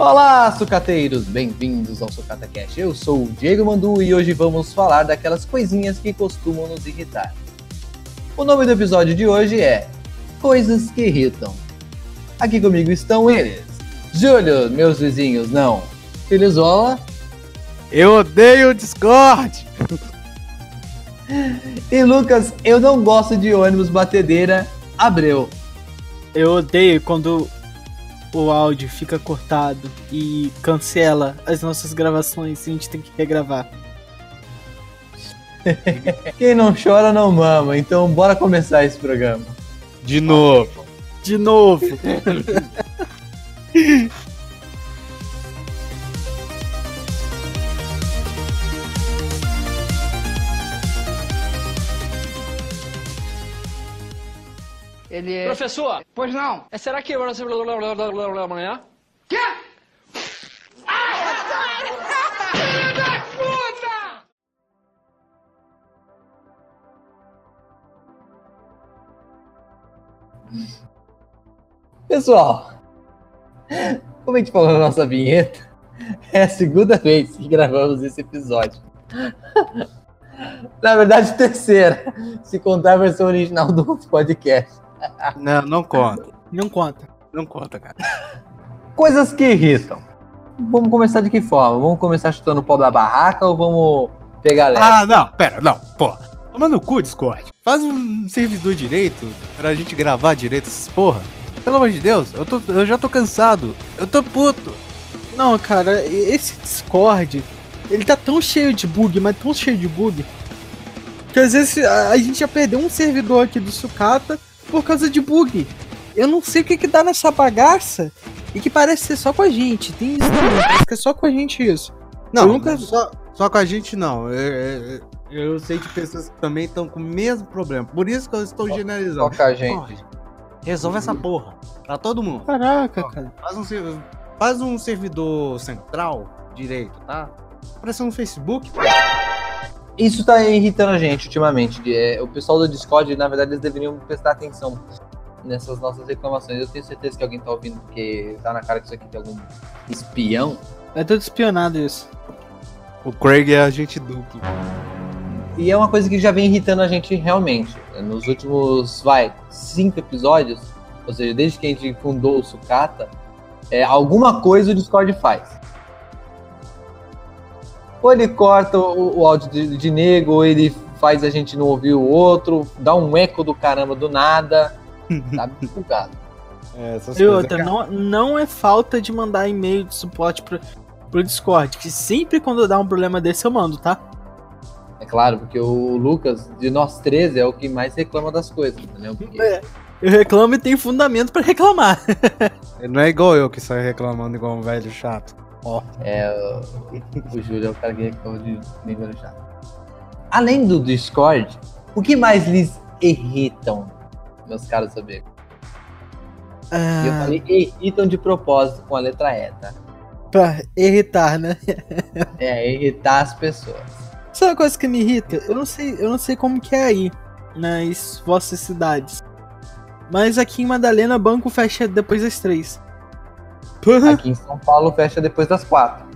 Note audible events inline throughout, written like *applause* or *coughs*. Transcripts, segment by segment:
Olá, sucateiros! Bem-vindos ao Sucata Cash. Eu sou o Diego Mandu e hoje vamos falar daquelas coisinhas que costumam nos irritar. O nome do episódio de hoje é Coisas que Irritam. Aqui comigo estão eles: Júlio, meus vizinhos, não. Filizola. Eu odeio o Discord! *laughs* E Lucas, eu não gosto de ônibus batedeira. Abreu. Eu odeio quando o áudio fica cortado e cancela as nossas gravações e a gente tem que regravar. *laughs* Quem não chora não mama, então bora começar esse programa. De novo. De novo. *laughs* Ele é. Professor, Pois não. é, será que você amanhã? Quê? Pessoal, como a gente falou na nossa vinheta, é a segunda vez que gravamos esse episódio. Na verdade, terceira, se contar a versão original do podcast. Não, não conta. Não conta. Não conta, cara. Coisas que irritam. Vamos começar de que forma? Vamos começar chutando o pau da barraca ou vamos pegar leve? Ah, não, pera, não, pô. Toma no cu, Discord. Faz um servidor direito pra gente gravar direito essas porra. Pelo amor de Deus, eu, tô, eu já tô cansado. Eu tô puto. Não, cara, esse Discord, ele tá tão cheio de bug, mas tão cheio de bug, que às vezes a, a gente já perdeu um servidor aqui do Sucata por causa de bug. Eu não sei o que que dá nessa bagaça e que parece ser só com a gente. Tem isso também, parece que é só com a gente isso. Não, Eu nunca- só, só com a gente não. Eu, eu- eu sei de pessoas que também estão com o mesmo problema. Por isso que eu estou generalizando. Toca a gente. Porra, resolve essa porra. Pra todo mundo. Caraca, cara. Faz um, faz um servidor central direito, tá? Apareceu no Facebook. Isso tá irritando a gente ultimamente. é, o pessoal do Discord, na verdade, eles deveriam prestar atenção nessas nossas reclamações. Eu tenho certeza que alguém tá ouvindo, porque tá na cara que isso aqui tem algum espião. É tudo espionado isso. O Craig é agente duplo. E é uma coisa que já vem irritando a gente realmente. Nos últimos, vai, cinco episódios, ou seja, desde que a gente fundou o Sucata, é, alguma coisa o Discord faz. Ou ele corta o, o áudio de, de nego, ou ele faz a gente não ouvir o outro, dá um eco do caramba do nada. *laughs* Tá bugado. É, E outra, não, não é falta de mandar e-mail de suporte pro, pro Discord, que sempre quando dá um problema desse eu mando, tá? É claro, porque o Lucas, de nós três, é o que mais reclama das coisas, entendeu? Porque É. Eu reclamo e tenho fundamento pra reclamar. *laughs* Ele não é igual eu que saio reclamando igual um velho chato. É, o, o Júlio é o cara que reclama de nível chato. Além do Discord, o que mais lhes irritam, meus caros saber? E eu Ah, falei irritam de propósito com a letra E, tá? pra irritar, né? *laughs* É, irritar as pessoas. Sabe uma coisa que me irrita? Eu não sei, eu não sei como que é aí nas vossas cidades. Mas aqui em Madalena, banco fecha depois das três. Aqui em São Paulo fecha depois das quatro.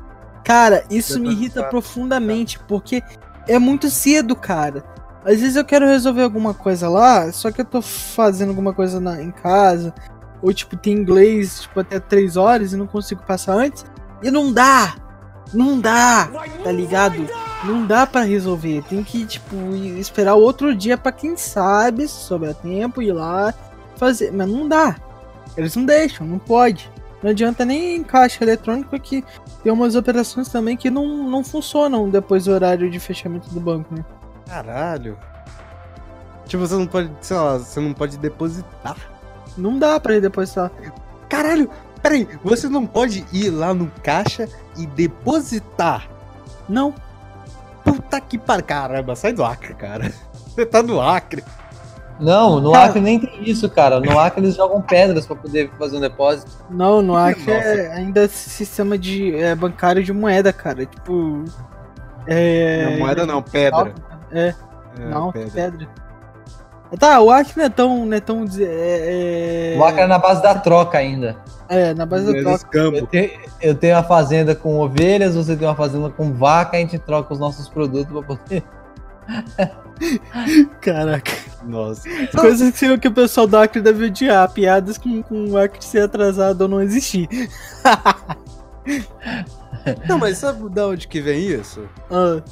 Cara, isso me Depois das irrita profundamente, porque é muito cedo, cara. Às vezes eu quero resolver alguma coisa lá, só que eu tô fazendo alguma coisa na- em casa, ou tipo, tem inglês tipo, até 3 horas e não consigo passar antes, e não dá! Não dá! Tá ligado? Não dá pra resolver. Tem que, tipo, esperar outro dia pra quem sabe, se sobrar tempo, ir lá fazer. Mas não dá. Eles não deixam, não pode. Não adianta nem em caixa eletrônico que tem umas operações também que não, não funcionam depois do horário de fechamento do banco, né? Caralho. Tipo, você não pode, sei lá, você não pode depositar. Não dá pra ir depositar. Caralho, peraí, você não pode ir lá no caixa e depositar. Não. Puta que par... Caramba, sai do Acre, cara. *laughs* Você tá no Acre. Não, no Cara- Acre nem tem isso, cara. No Acre eles jogam pedras pra poder fazer um depósito. Não, no. Acre é ainda esse sistema de é, bancário de moeda, cara. Tipo. É. não, moeda não, pedra. É, É, não, pedra. pedra. Tá, o Acre não é tão. Não é, tão é, é... O Acre é na base da troca ainda. É, na base da troca. campo. Eu tenho, eu tenho uma fazenda com ovelhas, você tem uma fazenda com vaca, a gente troca os nossos produtos pra poder. *laughs* Caraca. Nossa. Coisas que, que o pessoal do Acre deve odiar. Piadas com, com o Acre ser atrasado ou não existir. *laughs* Não, mas sabe da onde que vem isso? Ah,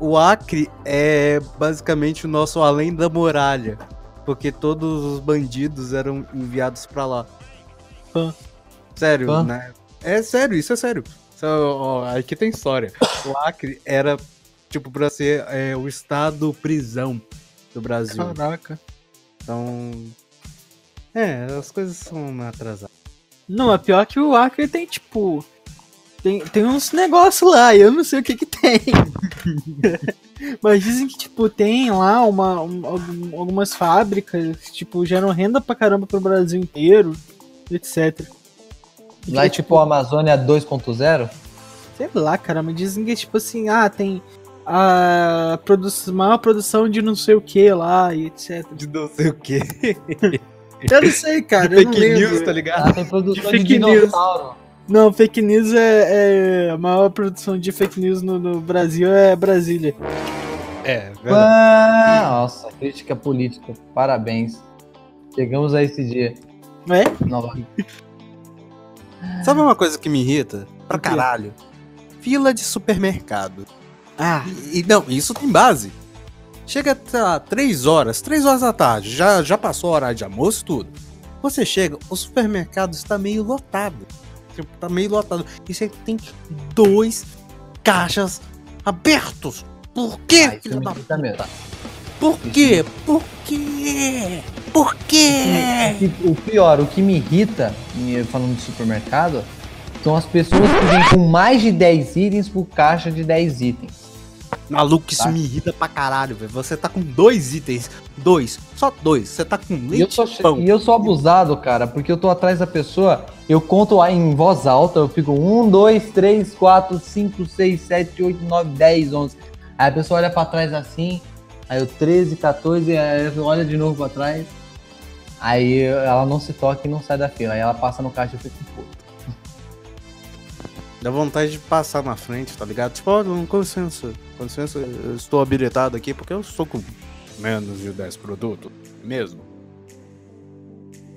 O Acre é basicamente o nosso além da muralha. Porque todos os bandidos eram enviados pra lá. Hã? Sério, Hã? né? É sério, isso é sério. Isso, ó, aqui tem história. O Acre era, tipo, pra ser é, o estado prisão do Brasil. caraca. Então. É, as coisas são atrasadas. Não, é pior que o Acre tem, tipo. Tem, tem uns negócios lá, e eu não sei o que que tem. *laughs* Mas dizem que, tipo, tem lá uma, um- algum- algumas fábricas que, tipo, geram renda pra caramba pro Brasil inteiro, etc. Lá é tipo a Amazônia 2.0? Sei lá, cara, mas dizem que, tipo assim, ah, tem a produ maior produção de não sei o que lá, e etc. De não sei o quê. *laughs* Eu não sei, cara, eu não Fake lembro. news, tá ligado? Lá tem produção de, fake news. Não, fake news é, é- A maior produção de fake news no, no Brasil é Brasília. É, verdade. Ah, nossa, crítica política. Parabéns. Chegamos a esse dia. É? Nova. Sabe uma coisa que me irrita? Pra caralho. Fila de supermercado. Ah, E, e não, isso tem base. Chega, lá, 3 horas, 3 horas da tarde, já, já passou a hora de almoço tudo. Você chega, o supermercado está meio lotado. Tipo, tá meio lotado. E você tem dois caixas abertos. Por quê, Ah, filho me da irrita mesmo. Por quê? Por quê? Por quê? O pior, o que me irrita, falando de supermercado, são as pessoas que vêm com mais de 10 itens por caixa de 10 itens. Maluco, isso Tá. me irrita pra caralho, velho. Você tá com dois itens. Dois. Só dois. Você tá com E eu, leite sou, e pão. e eu sou abusado, cara, porque eu tô atrás da pessoa, eu conto em voz alta, eu fico 1, 2, 3, 4, 5, 6, 7, 8, 9, 10, 11. Aí a pessoa olha pra trás assim, aí eu 13, 14, aí ela olha de novo pra trás. Aí ela não se toca e não sai da fila. Aí ela passa no caixa e eu fico puto. Dá vontade de passar na frente, tá ligado? Tipo, ó, não, com licença. Com licença, eu estou habilitado aqui porque eu estou com menos de 10 produtos. Mesmo.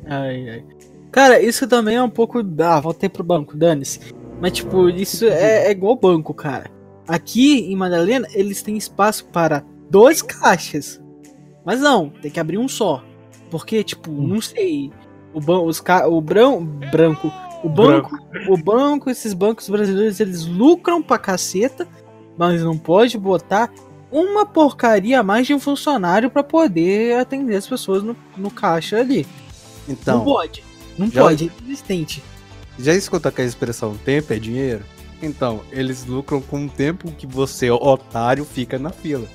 ai, ai. Cara, isso também é um pouco. Ah, voltei pro banco, dane-se. Mas, tipo, isso é, é igual banco, cara. Aqui em Madalena, eles têm espaço para dois caixas. Mas não, tem que abrir um só. Porque, tipo, não sei. O, ban os ca o brão branco. O banco, o banco, esses bancos brasileiros, eles lucram pra caceta, mas não pode botar uma porcaria a mais de um funcionário pra poder atender as pessoas no, no caixa ali. não Então, pode. Não já- pode, é inexistente. já escuta aquela expressão, tempo é dinheiro? Então, eles lucram com o tempo que você, otário, fica na fila.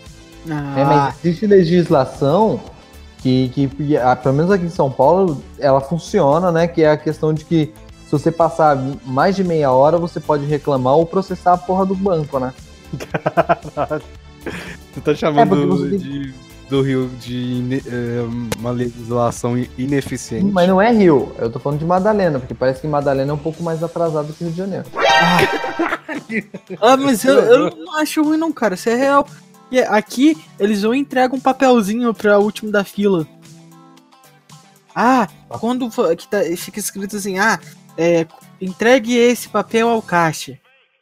Ah, É, mas existe legislação que, que, pelo menos aqui em São Paulo, ela funciona, né? Que é a questão de que se você passar mais de meia hora, você pode reclamar ou processar a porra do banco, né? Você tá É, chamando porque você tem- de, do Rio de ine- eh, uma legislação ineficiente. Mas não é Rio, eu tô falando de Madalena, porque parece que Madalena é um pouco mais atrasado que Rio de Janeiro. ah, mas eu, eu não acho ruim não, cara. Isso é real. E aqui, eles vão e entregam um papelzinho pra último da fila. Ah, quando for- que tá, fica escrito assim, ah, é, entregue esse papel ao caixa.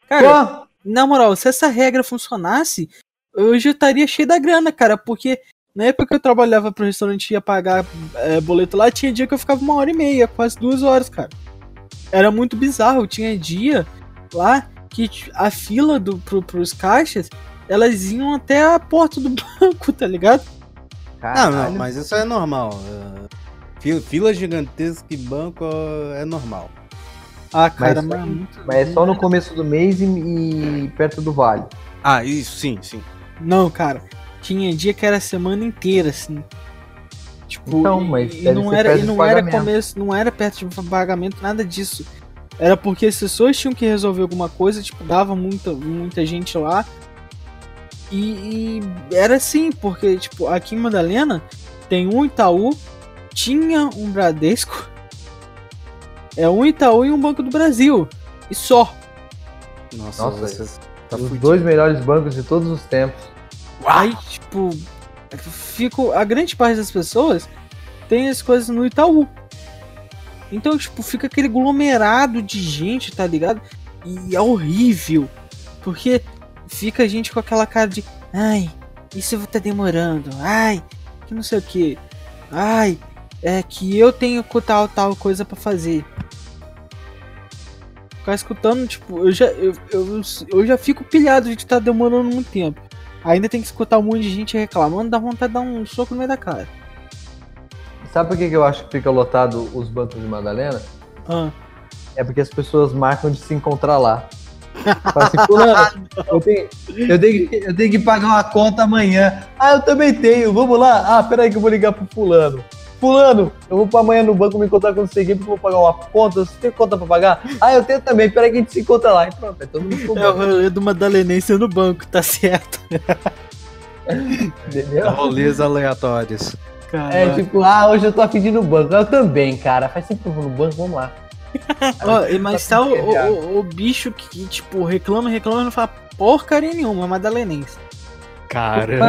Cara, Pô, na moral, se essa regra funcionasse, eu já estaria cheio da grana, cara, porque na época que eu trabalhava pro restaurante e ia pagar é, boleto lá, tinha dia que eu ficava uma hora e meia, quase duas horas, cara. Era muito bizarro, tinha dia lá que a fila do, pro, pros caixas, elas iam até a porta do *laughs* banco, tá ligado? Não, não, caralho. mas isso é normal. eh, fila, gigantesca e banco é normal. Ah, cara, Mas- mas, é muito- Mas é só no começo do mês e, e perto do vale. Ah, isso, sim, sim. Não, cara, tinha dia que era a semana inteira, assim. Tipo, Então, e- mas e, deve não era, perto e de não era pagamento. começo, não era perto de pagamento, nada disso. Era porque as pessoas tinham que resolver alguma coisa, tipo, dava muita, muita gente lá. E, e era assim, porque, tipo, aqui em Madalena, tem um Itaú, tinha um Bradesco, é um Itaú e um Banco do Brasil. E só. Nossa, Nossa, você tá Os fudido. dois melhores bancos de todos os tempos. Aí, tipo, fico, a grande parte das pessoas tem as coisas no Itaú. Então, tipo, fica aquele aglomerado de gente, tá ligado? E é horrível. Porque fica a gente com aquela cara de ai, isso tá demorando, ai, que não sei o que. Ai, é que eu tenho tal, tal coisa pra fazer. Ficar escutando, tipo, eu já, eu, eu, eu já fico pilhado de que tá demorando muito tempo. Ainda tem que escutar um monte de gente reclamando, dá vontade de dar um soco no meio da cara. Sabe por que, que eu acho que fica lotado os bancos de Madalena? Ah, É porque as pessoas marcam de se encontrar lá. Fala assim, fulano, eu tenho, eu, tenho, eu tenho que pagar uma conta amanhã. Ah, eu também tenho, vamos lá. Ah, peraí que eu vou ligar pro fulano. Fulano, eu vou pra amanhã no banco me encontrar com você aqui porque eu vou pagar uma conta. Você tem conta pra pagar? Ah, eu tenho também, peraí que a gente se encontra lá. E pronto, é todo mundo pro é o rolê do Madalenense no banco, tá certo. entendeu? *laughs* Rolês aleatórios. É tipo, ah, hoje eu tô afim de ir no banco. Eu também, cara. Faz tempo que eu vou no banco, vamos lá. Ó, mas tá o, Tá o, o- o bicho que, tipo, reclama, reclama e não fala porcaria nenhuma, Madalenense. Caramba.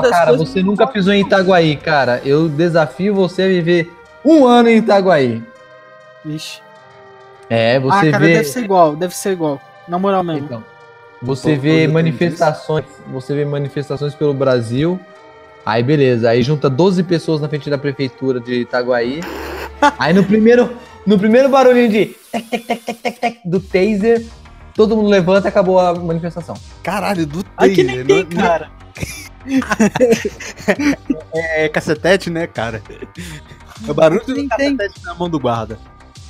Das cara, coisas- você nunca pisou em Itaguaí, cara. Eu desafio você a viver um ano em Itaguaí. Vixe. É, você ah, cara, vê. deve ser igual, deve ser igual. Na moral mesmo. Então, você Pô, vê manifestações, você vê manifestações pelo Brasil. Aí beleza, aí junta 12 pessoas na frente da prefeitura de Itaguaí. *laughs* aí no primeiro, no primeiro barulhinho de tec, tec, tec, tec, tec, tec, do taser, todo mundo levanta e acabou a manifestação. Caralho, do Aqui nem tem, não- não- cara. *laughs* É cacetete, né, cara? É o barulho do tem. cacetete na mão do guarda.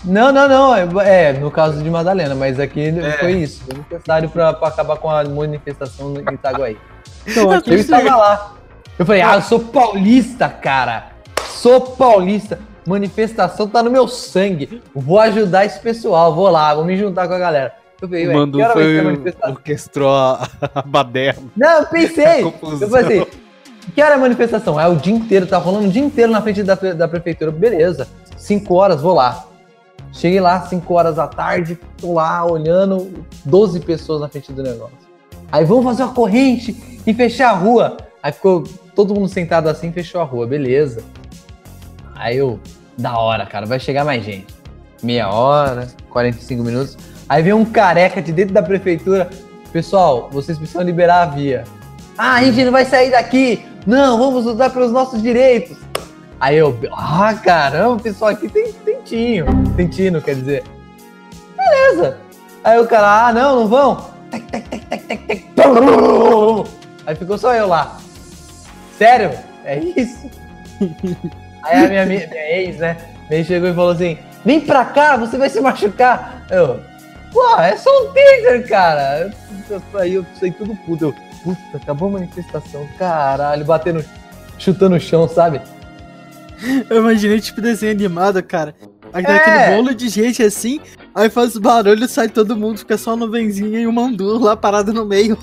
Não, não, não. É, é, no caso de Madalena, mas aqui É. foi isso. Foi necessário pra, pra acabar com a manifestação em Itaguaí. Então, aqui Eu estava lá. Eu falei, ah, eu sou paulista, cara. Sou paulista. Manifestação tá no meu sangue. Vou ajudar esse pessoal. Vou lá, vou me juntar com a galera. Eu falei, O ué, foi orquestrou a, a baderna. Não, eu pensei. *laughs* Eu falei assim, que hora é a manifestação? É o dia inteiro, tá rolando o dia inteiro na frente da, da prefeitura. Beleza, 5 horas, vou lá. Cheguei lá, 5 horas da tarde, tô lá olhando, 12 pessoas na frente do negócio. Aí vamos fazer uma corrente e fechar a rua. Aí ficou todo mundo sentado assim, fechou a rua, beleza. Aí eu, da hora, cara, vai chegar mais gente. Meia hora, 45 minutos. Aí vem um careca de dentro da prefeitura. Pessoal, vocês precisam liberar a via. Ah, a gente não vai sair daqui. Não, vamos lutar pelos nossos direitos. Aí eu, ah, caramba, o pessoal aqui tem tentinho. Tentino, quer dizer. Beleza. Aí o cara, ah, não, não vão. Aí ficou só eu lá. Sério? É isso? *laughs* Aí a minha, minha, ex, né? Ele chegou e falou assim: vem pra cá, você vai se machucar. Eu, pô, é só um taser, cara. Aí eu saí tudo puto. Eu, puta, acabou a manifestação. Caralho, batendo, chutando o chão, sabe? *laughs* Eu imaginei tipo desenho animado, cara. Aí É. aquele bolo de gente assim, aí faz barulho, sai todo mundo, fica só a nuvenzinha e o mandu lá parado no meio.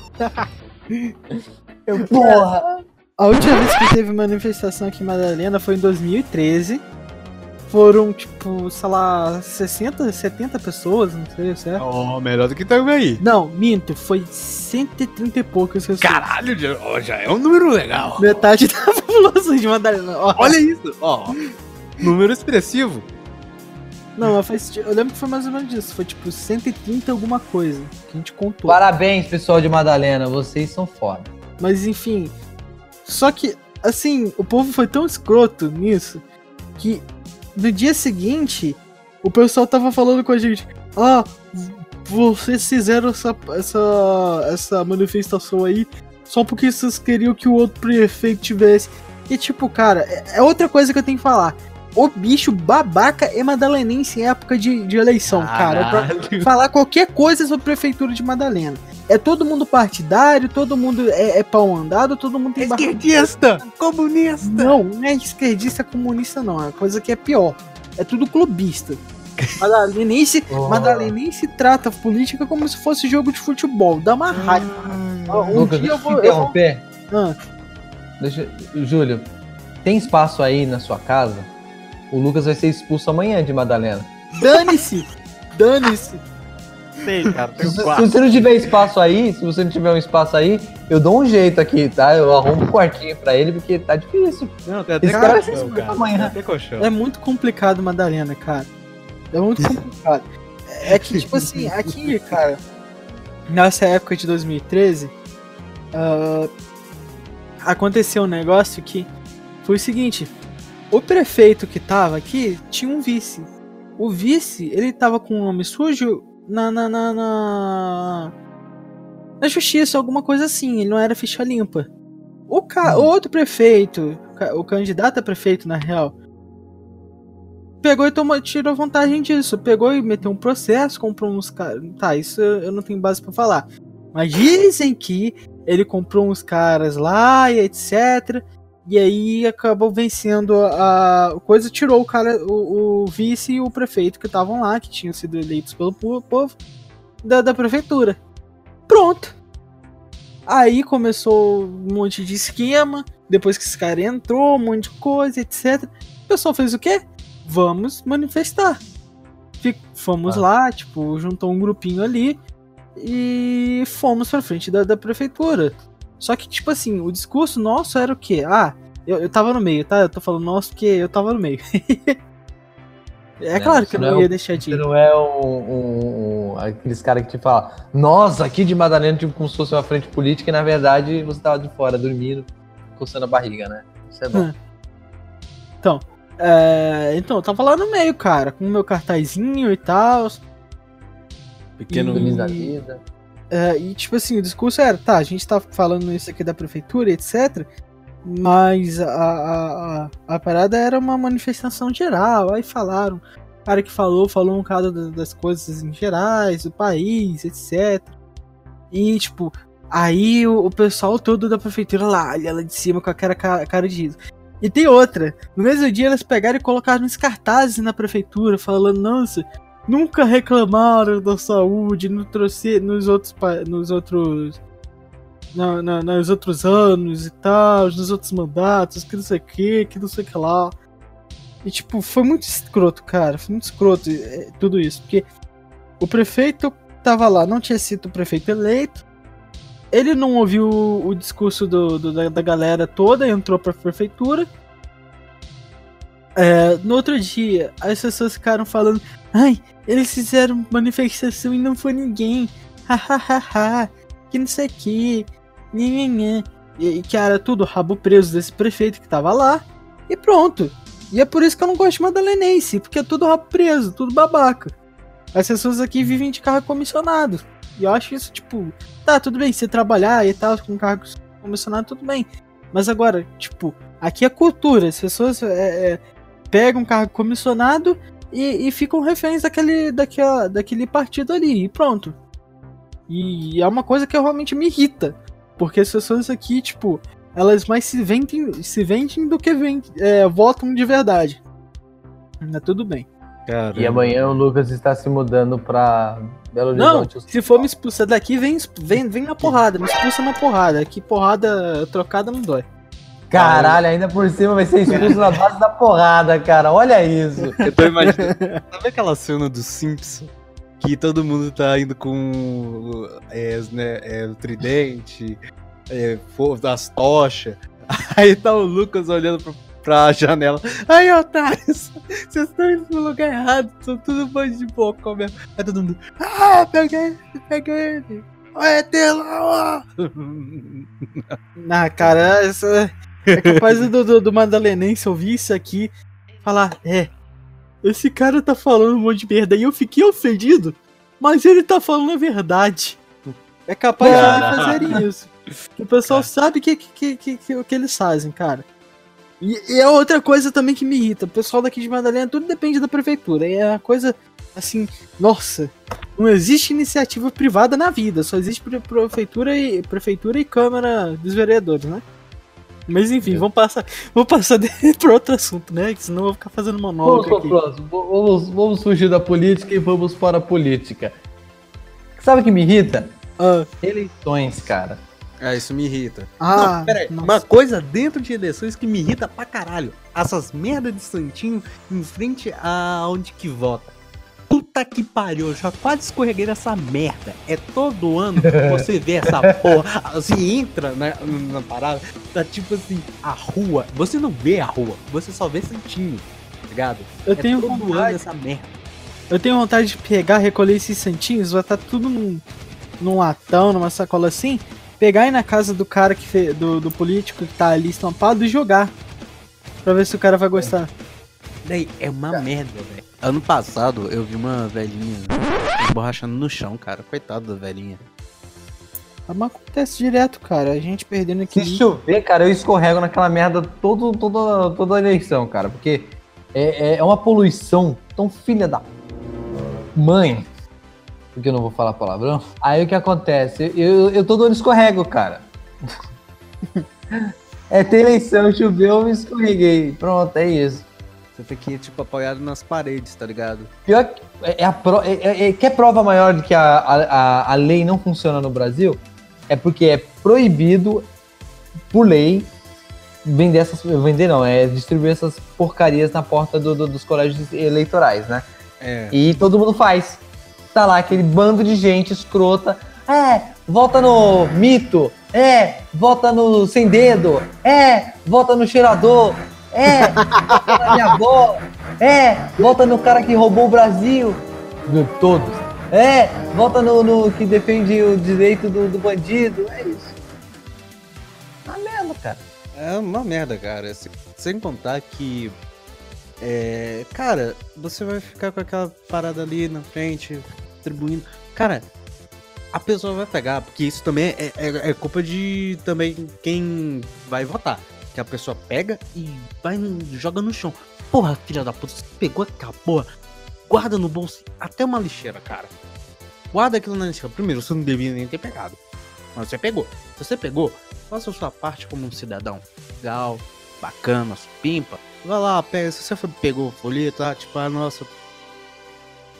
Eu, porra. A última vez que teve manifestação aqui em Madalena foi em 2013. Foram, tipo, sei lá, 60, 70 pessoas, não sei, certo? Oh, melhor do que Itaguaí. Não, minto, foi 130 e poucas pessoas. Caralho, já, ó, já é um número legal. Metade da *laughs* população de Madalena. Ó, Olha isso, ó. Número expressivo. Não, mas faz, eu lembro que foi mais ou menos isso. Foi tipo 130 alguma coisa que a gente contou. Parabéns, pessoal de Madalena, vocês são foda. Mas enfim. Só que, assim, o povo foi tão escroto nisso que no dia seguinte o pessoal tava falando com a gente: Ah, vocês fizeram essa, essa, essa manifestação aí só porque vocês queriam que o outro prefeito tivesse. E tipo, cara, é, é outra coisa que eu tenho que falar. O bicho babaca é madalenense em época de, de eleição, cara. É pra- falar qualquer coisa sobre a prefeitura de Madalena. É todo mundo partidário, todo mundo é, é pau andado, todo mundo tem Esquerdista, comunista. Não, não é esquerdista comunista, não. É uma coisa que é pior. É tudo clubista. Madalenense, *laughs* Oh. Madalenense trata a política como se fosse jogo de futebol. Dá uma raiva. Um Lucas, dia eu vou. eu vou- interromper. Ah, Deixa, Júlio, tem espaço aí na sua casa? O Lucas vai ser expulso amanhã de Madalena. Dane-se! Dane-se! Tem, cara, Se, se você não tiver espaço aí, se você não tiver um espaço aí, eu dou um jeito aqui, tá? Eu arrumo um quartinho pra ele, porque tá difícil. Não, tem até Esse cara vai ser colchão, cara. amanhã. Tem até colchão. É muito complicado, Madalena, cara. É muito *laughs* complicado. É que, tipo assim, aqui, cara, nessa época de 2013, ah, aconteceu um negócio que foi o seguinte: o prefeito que tava aqui tinha um vice. O vice, ele tava com o nome sujo na. na, na, na, na justiça, alguma coisa assim. Ele não era ficha limpa. O, ca... o outro prefeito, o candidato a prefeito, na real, pegou e tomou, tirou vantagem disso. Pegou e meteu um processo, comprou uns caras. Tá, isso eu não tenho base pra falar. Mas dizem que ele comprou uns caras lá e etc. E aí acabou vencendo a a coisa, tirou o cara, o, o vice e o prefeito que estavam lá, que tinham sido eleitos pelo po- povo, da, da prefeitura. Pronto. Aí começou um monte de esquema. Depois que esse cara entrou, um monte de coisa, etc. O pessoal fez o quê? Vamos manifestar. Fomos Ah. lá, tipo, juntou um grupinho ali e fomos pra frente da, da prefeitura. Só que, tipo assim, o discurso nosso era o quê? Ah, eu, eu tava no meio, tá? Eu tô falando nosso porque eu tava no meio. *laughs* é Não, claro que eu não não é ia o- deixar de Você ir. não é um, um- um- aqueles caras que te falam, nossa, aqui de Madalena, tipo, como se fosse uma frente política, e na verdade você tava de fora, dormindo, coçando a barriga, né? Isso é bom. É, então, eu tava lá no meio, cara, com o meu cartazinho e tal. Pequeno. Feliz da vida. É, e tipo assim, o discurso era, tá, a gente tá falando isso aqui da prefeitura, etc. Mas a, a, a, a parada era uma manifestação geral. Aí falaram, o cara que falou, falou um da- das coisas em gerais, do país, etc. E tipo, aí o, o pessoal todo da prefeitura lá, lá de cima com a cara, cara de riso. E tem outra, no mesmo dia elas pegaram e colocaram uns cartazes na prefeitura falando, nossa, nunca reclamaram da saúde no trouxe, nos outros nos outros na, na- nos outros anos e tal, nos outros mandatos, que não sei o que, que não sei o que lá. E tipo, foi muito escroto, cara, foi muito escroto é, tudo isso, porque o prefeito tava lá, não tinha sido o prefeito eleito, ele não ouviu o, o discurso do, do- da, da galera toda, entrou pra prefeitura. É, no outro dia, as pessoas ficaram falando, ai, eles fizeram manifestação e não foi ninguém. *laughs* Hahaha. que não sei o que. E, e que era tudo rabo preso desse prefeito que tava lá. E pronto. E é por isso que eu não gosto de Madalenense, porque é tudo rabo preso, tudo babaca. As pessoas aqui vivem de carro comissionado. E eu acho isso, tipo, tá, tudo bem, você trabalhar e tal, com carro comissionado, tudo bem. Mas agora, tipo, aqui é cultura. As pessoas é, é, pegam um cargo comissionado e, e ficam reféns daquele, daquela, daquele partido ali, e pronto. E é uma coisa que realmente me irrita. Porque as pessoas aqui, tipo, elas mais se vendem, se vendem do que vendem, é, votam de verdade. Mas tudo bem. Cara, E amanhã o Lucas está se mudando pra Belo Não, Horizonte. se for me expulsar daqui, vem, vem, vem na porrada, me expulsa na porrada. Aqui porrada trocada não dói. Caralho, ainda por cima vai ser expulso na base da porrada, cara. Olha isso. eu tô imaginando. Sabe aquela cena do Simpson? Que todo mundo tá indo com é, né, é, o tridente, é, as tochas. *laughs* Aí tá o Lucas olhando pra, pra janela. Aí, otários, vocês estão indo no lugar errado, são tudo bando de boca mesmo. Aí todo mundo, ah, peguei ele, peguei ele. Olha, tem lá, ó. *laughs* Ah, cara, essa, é capaz do, do, do Madalenense ouvir isso aqui falar: é, esse cara tá falando um monte de merda e eu fiquei ofendido, mas ele tá falando a verdade. É capaz de Cara. fazerem isso. O pessoal sabe que, que, que, que, o que eles fazem, cara. E, e é outra coisa também que me irrita. O pessoal daqui de Madalena, tudo depende da prefeitura. E é uma coisa assim, nossa, não existe iniciativa privada na vida, só existe pre- prefeitura e prefeitura e câmara dos vereadores, né? Mas enfim, vamos passar, vamos passar *laughs* para outro assunto, né? Que senão eu vou ficar fazendo Vamos monólogo pro aqui. próximo. Vamos, vamos fugir da política e vamos para a política. Sabe o que me irrita? Ah, Eleições, cara. É, isso me irrita. Ah, não, peraí. nossa. Uma coisa dentro de eleições que me irrita pra caralho. Essas merda de santinho em frente a onde que vota. Puta que pariu, eu já quase escorreguei nessa merda. É todo ano que você vê essa *laughs* porra. Você entra na, na parada, tá tipo assim, a rua. Você não vê a rua, você só vê santinho, tá ligado? Eu é tenho todo ano vontade, essa merda. eu tenho vontade de pegar, recolher esses santinhos, botar tudo num, num latão, numa sacola assim, pegar e ir na casa do cara que fe, do, do político que tá ali estampado e jogar. Pra ver se o cara vai gostar. Daí é uma merda, velho. Ano passado eu vi uma velhinha borrachando no chão, cara. Coitado da velhinha. Mas acontece direto, cara. A gente perdendo Se aqui. chover, cara, eu escorrego naquela merda todo, toda, toda a eleição, cara. Porque é, é uma poluição tão filha da mãe. Porque eu não vou falar palavrão. Aí o que acontece? Eu, eu todo ano escorrego, cara. *laughs* É ter eleição, choveu, eu me escorreguei. Pronto, é isso. Você fica, tipo, apoiado nas paredes, tá ligado? Pior que é, é a pro, é, é- é- quer prova maior de que a, a, a- lei não funciona no Brasil? É porque é proibido, por lei, vender essas. Vender não, é distribuir essas porcarias na porta do- do- dos colégios eleitorais, né? É. E todo mundo faz. Tá lá aquele bando de gente escrota. É, vota no mito. É, vota no sem dedo. É, vota no cheirador. É, vota *laughs* na minha avó. É, vota no cara que roubou o Brasil. De todos. É, vota no, no que defende o direito do, do bandido. É isso. Tá merda, cara. É uma merda, cara. Sem, sem contar que. É. Cara, você vai ficar com aquela parada ali na frente, distribuindo. Cara, a pessoa vai pegar, porque isso também é, é- é culpa de também quem vai votar. Que a pessoa pega e vai joga no chão. Porra, filha da puta, você pegou aquela porra, guarda no bolso até uma lixeira, cara. Guarda aquilo na lixeira. Primeiro, você não devia nem ter pegado. Mas você pegou. Se você pegou, faça a sua parte como um cidadão. Legal, bacana, pimpa. Vai lá, pega. Se você pegou folheto, ah, tipo, ah, nossa.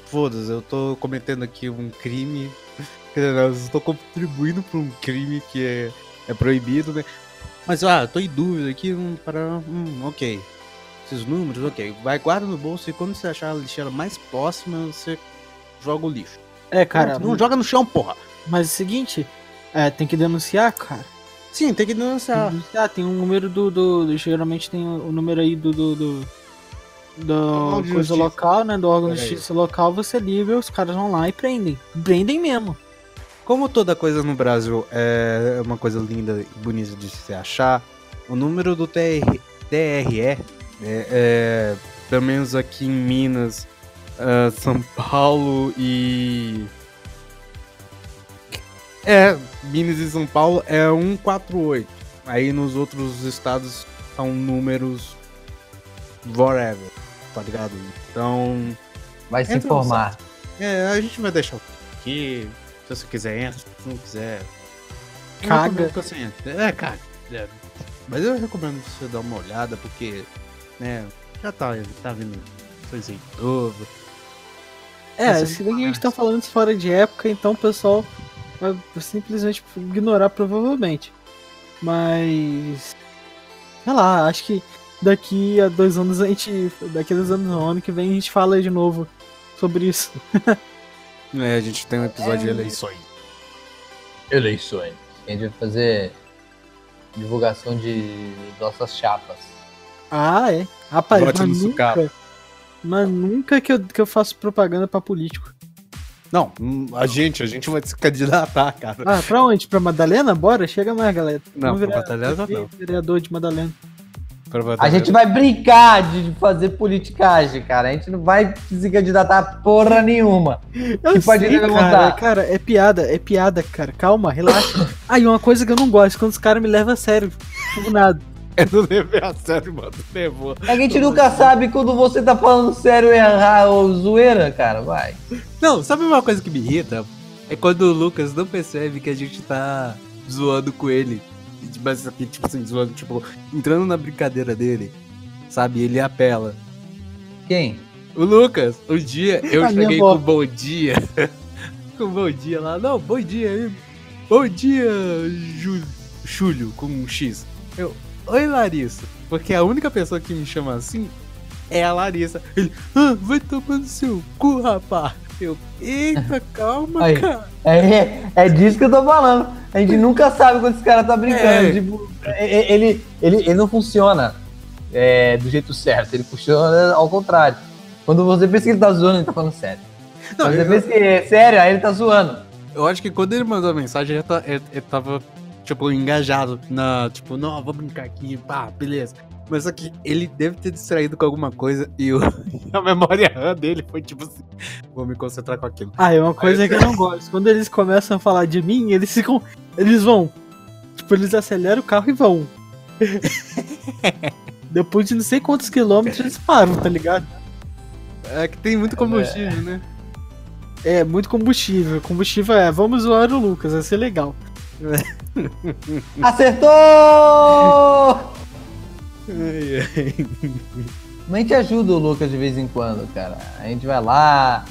Foda-se, eu tô cometendo aqui um crime. *laughs* Eu estou contribuindo pra um crime que é, é proibido, né? Mas, ah, eu tô em dúvida aqui, hum, para. Hum, ok. Esses números, ok. Vai, guarda no bolso e quando você achar a lixeira mais próxima, você joga o lixo. É, cara. não joga no chão, porra. Mas é o seguinte, é, tem que denunciar, cara. Sim, tem que Tem denunciar. que denunciar, tem um número do, do- do- Geralmente tem o, número aí do. do, do do coisa justiça. local, né? Do órgão de justiça local, você liga, os caras vão lá e prendem. Prendem mesmo. Como toda coisa no Brasil é uma coisa linda e bonita de se achar, o número do TR, TRE, é, é, pelo menos aqui em Minas, ah, São Paulo e. É, Minas e São Paulo é 148. Aí nos outros estados são números whatever, tá ligado? Então. Vai se informar. É, a gente vai deixar aqui. Se você quiser, entra. Se não quiser. Caga. Não, você entra. É, caga. É. Mas eu recomendo você dar uma olhada, porque, né, já tá, tá vindo coisa aí novo. É, se daqui a gente tá falando isso fora de época, então o pessoal vai simplesmente ignorar provavelmente. Mas. Sei lá, acho que daqui a dois anos a gente. Daqui a dois anos, no ano que vem, a gente fala de novo sobre isso. *laughs* É, a gente tem um episódio de eleições. Eleições. A gente vai fazer divulgação de nossas chapas. Ah, é. Rapaz, mas nunca, sucata. mas nunca que eu, que eu faço propaganda pra político. Não, hum, a gente, a gente vai se candidatar, cara. Ah, pra onde? Pra Madalena? Bora, chega mais, galera. Não, Vamos pra Madalena não. Vereador de Madalena. Pra A gente vai brincar de fazer politicagem, cara. A gente não vai se candidatar porra nenhuma. Eu Que partido sei, vai cara, montar? cara, é piada, é piada, cara. Calma, relaxa. *coughs* Ah, e uma coisa que eu não gosto, quando os caras me levam a sério. Por nada. Eu não levei a sério, mano. Levou. A gente nunca sabe quando você tá falando sério errar ou zoeira, cara. Vai. Não, sabe uma coisa que me irrita? É quando o Lucas não percebe que a gente tá zoando com ele. Mas aqui, tipo assim, zoando, tipo, entrando na brincadeira dele. Sabe? Ele apela. Quem? O Lucas, um dia *laughs* eu A cheguei com bom dia. *laughs* com bom dia lá. Não, bom dia aí. Bom dia, Júlio. Júlio, com um X. Eu, oi, Larissa. Porque a única pessoa que me chama assim é a Larissa. Ele, ah, vai tomar no seu cu, rapaz. Eu, eita, *laughs* calma, Aí. cara. É, é disso que eu tô falando. A gente nunca sabe quando esse cara tá brincando. É. Tipo, é- é- ele, ele, ele não funciona é, do jeito certo, ele funciona ao contrário. Quando você pensa que ele tá zoando, ele tá falando sério. Não, Quando você eu- pensa que é sério, aí ele tá zoando. Eu acho que quando ele mandou a mensagem, ele, tá- ele- ele tava, tipo, engajado na, tipo, não, vou brincar aqui, pá, beleza. Mas só que ele deve ter distraído com alguma coisa e o- *laughs* a memória RAM dele foi tipo assim, vou me concentrar com aquilo. Ah, é uma coisa que eu não gosto. Quando eles começam a falar de mim, eles ficam. Eles vão. Tipo, eles aceleram o carro e vão. *laughs* Depois de não sei quantos quilômetros eles param, tá ligado? É que tem muito combustível, né? É, muito combustível. Combustível é, vamos zoar o Lucas, vai ser legal. *laughs* Acertou! Ai, ai. Mas a gente ajuda o Lucas de vez em quando, cara. A gente vai lá,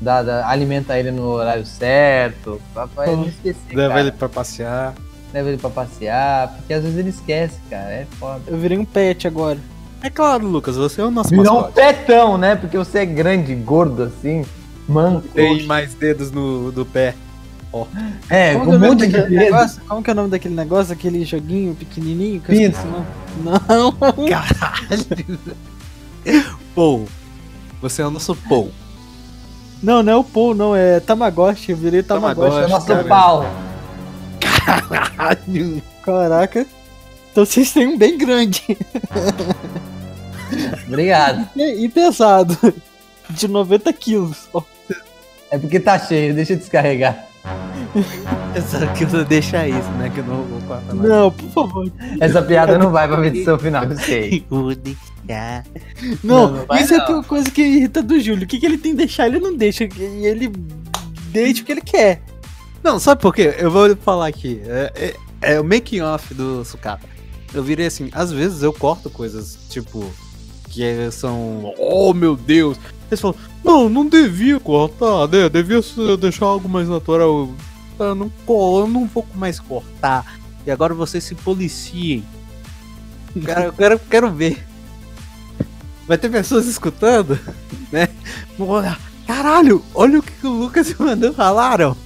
dá, dá- alimenta ele no horário certo, pra, pra ele não esquecer, Leva cara. ele pra passear. Leva ele pra passear, porque às vezes ele esquece, cara. É foda. Eu virei um pet agora. É claro, Lucas, você é o nosso Virou um mascote. petão, né? Porque você é grande, gordo assim, manco. Tem mais dedos no do pé. É, Como é um o nome monte de negócio? Como que é o nome daquele negócio? Aquele joguinho pequenininho? Que eu Pinto. o nome. Não. Caralho. Paul. Você é o nosso Paul. Não, não é o Paul, não. É Tamagotchi. Eu virei Tamagotchi. Tamagotchi. Nosso cara. pau. Caralho. Caraca. Então vocês têm um bem grande. Obrigado. E e pesado. De 90 quilos. É porque tá cheio, deixa eu descarregar. Só que eu deixar isso, né? Que eu não vou cortar mais. Não, por favor. Essa piada não vai pra edição final, eu sei. *laughs* Não, Não, não vai isso é não. uma coisa que irrita do Júlio. O que, que ele tem que deixar? Ele não deixa. E ele deixa o que ele quer. Não, sabe por quê? Eu vou falar aqui. É, é- é o making off do sucata. Eu virei assim, às vezes eu corto coisas, tipo, que é- são. Oh meu Deus! Eles falam, não, não devia cortar, né? Devia deixar algo mais natural. Eu não, co- eu não vou mais cortar. E agora vocês se policiem. Cara, eu quero, quero ver. Vai ter pessoas escutando, *laughs* né? Vão olhar, Caralho, olha o que o Lucas e o Manu falaram.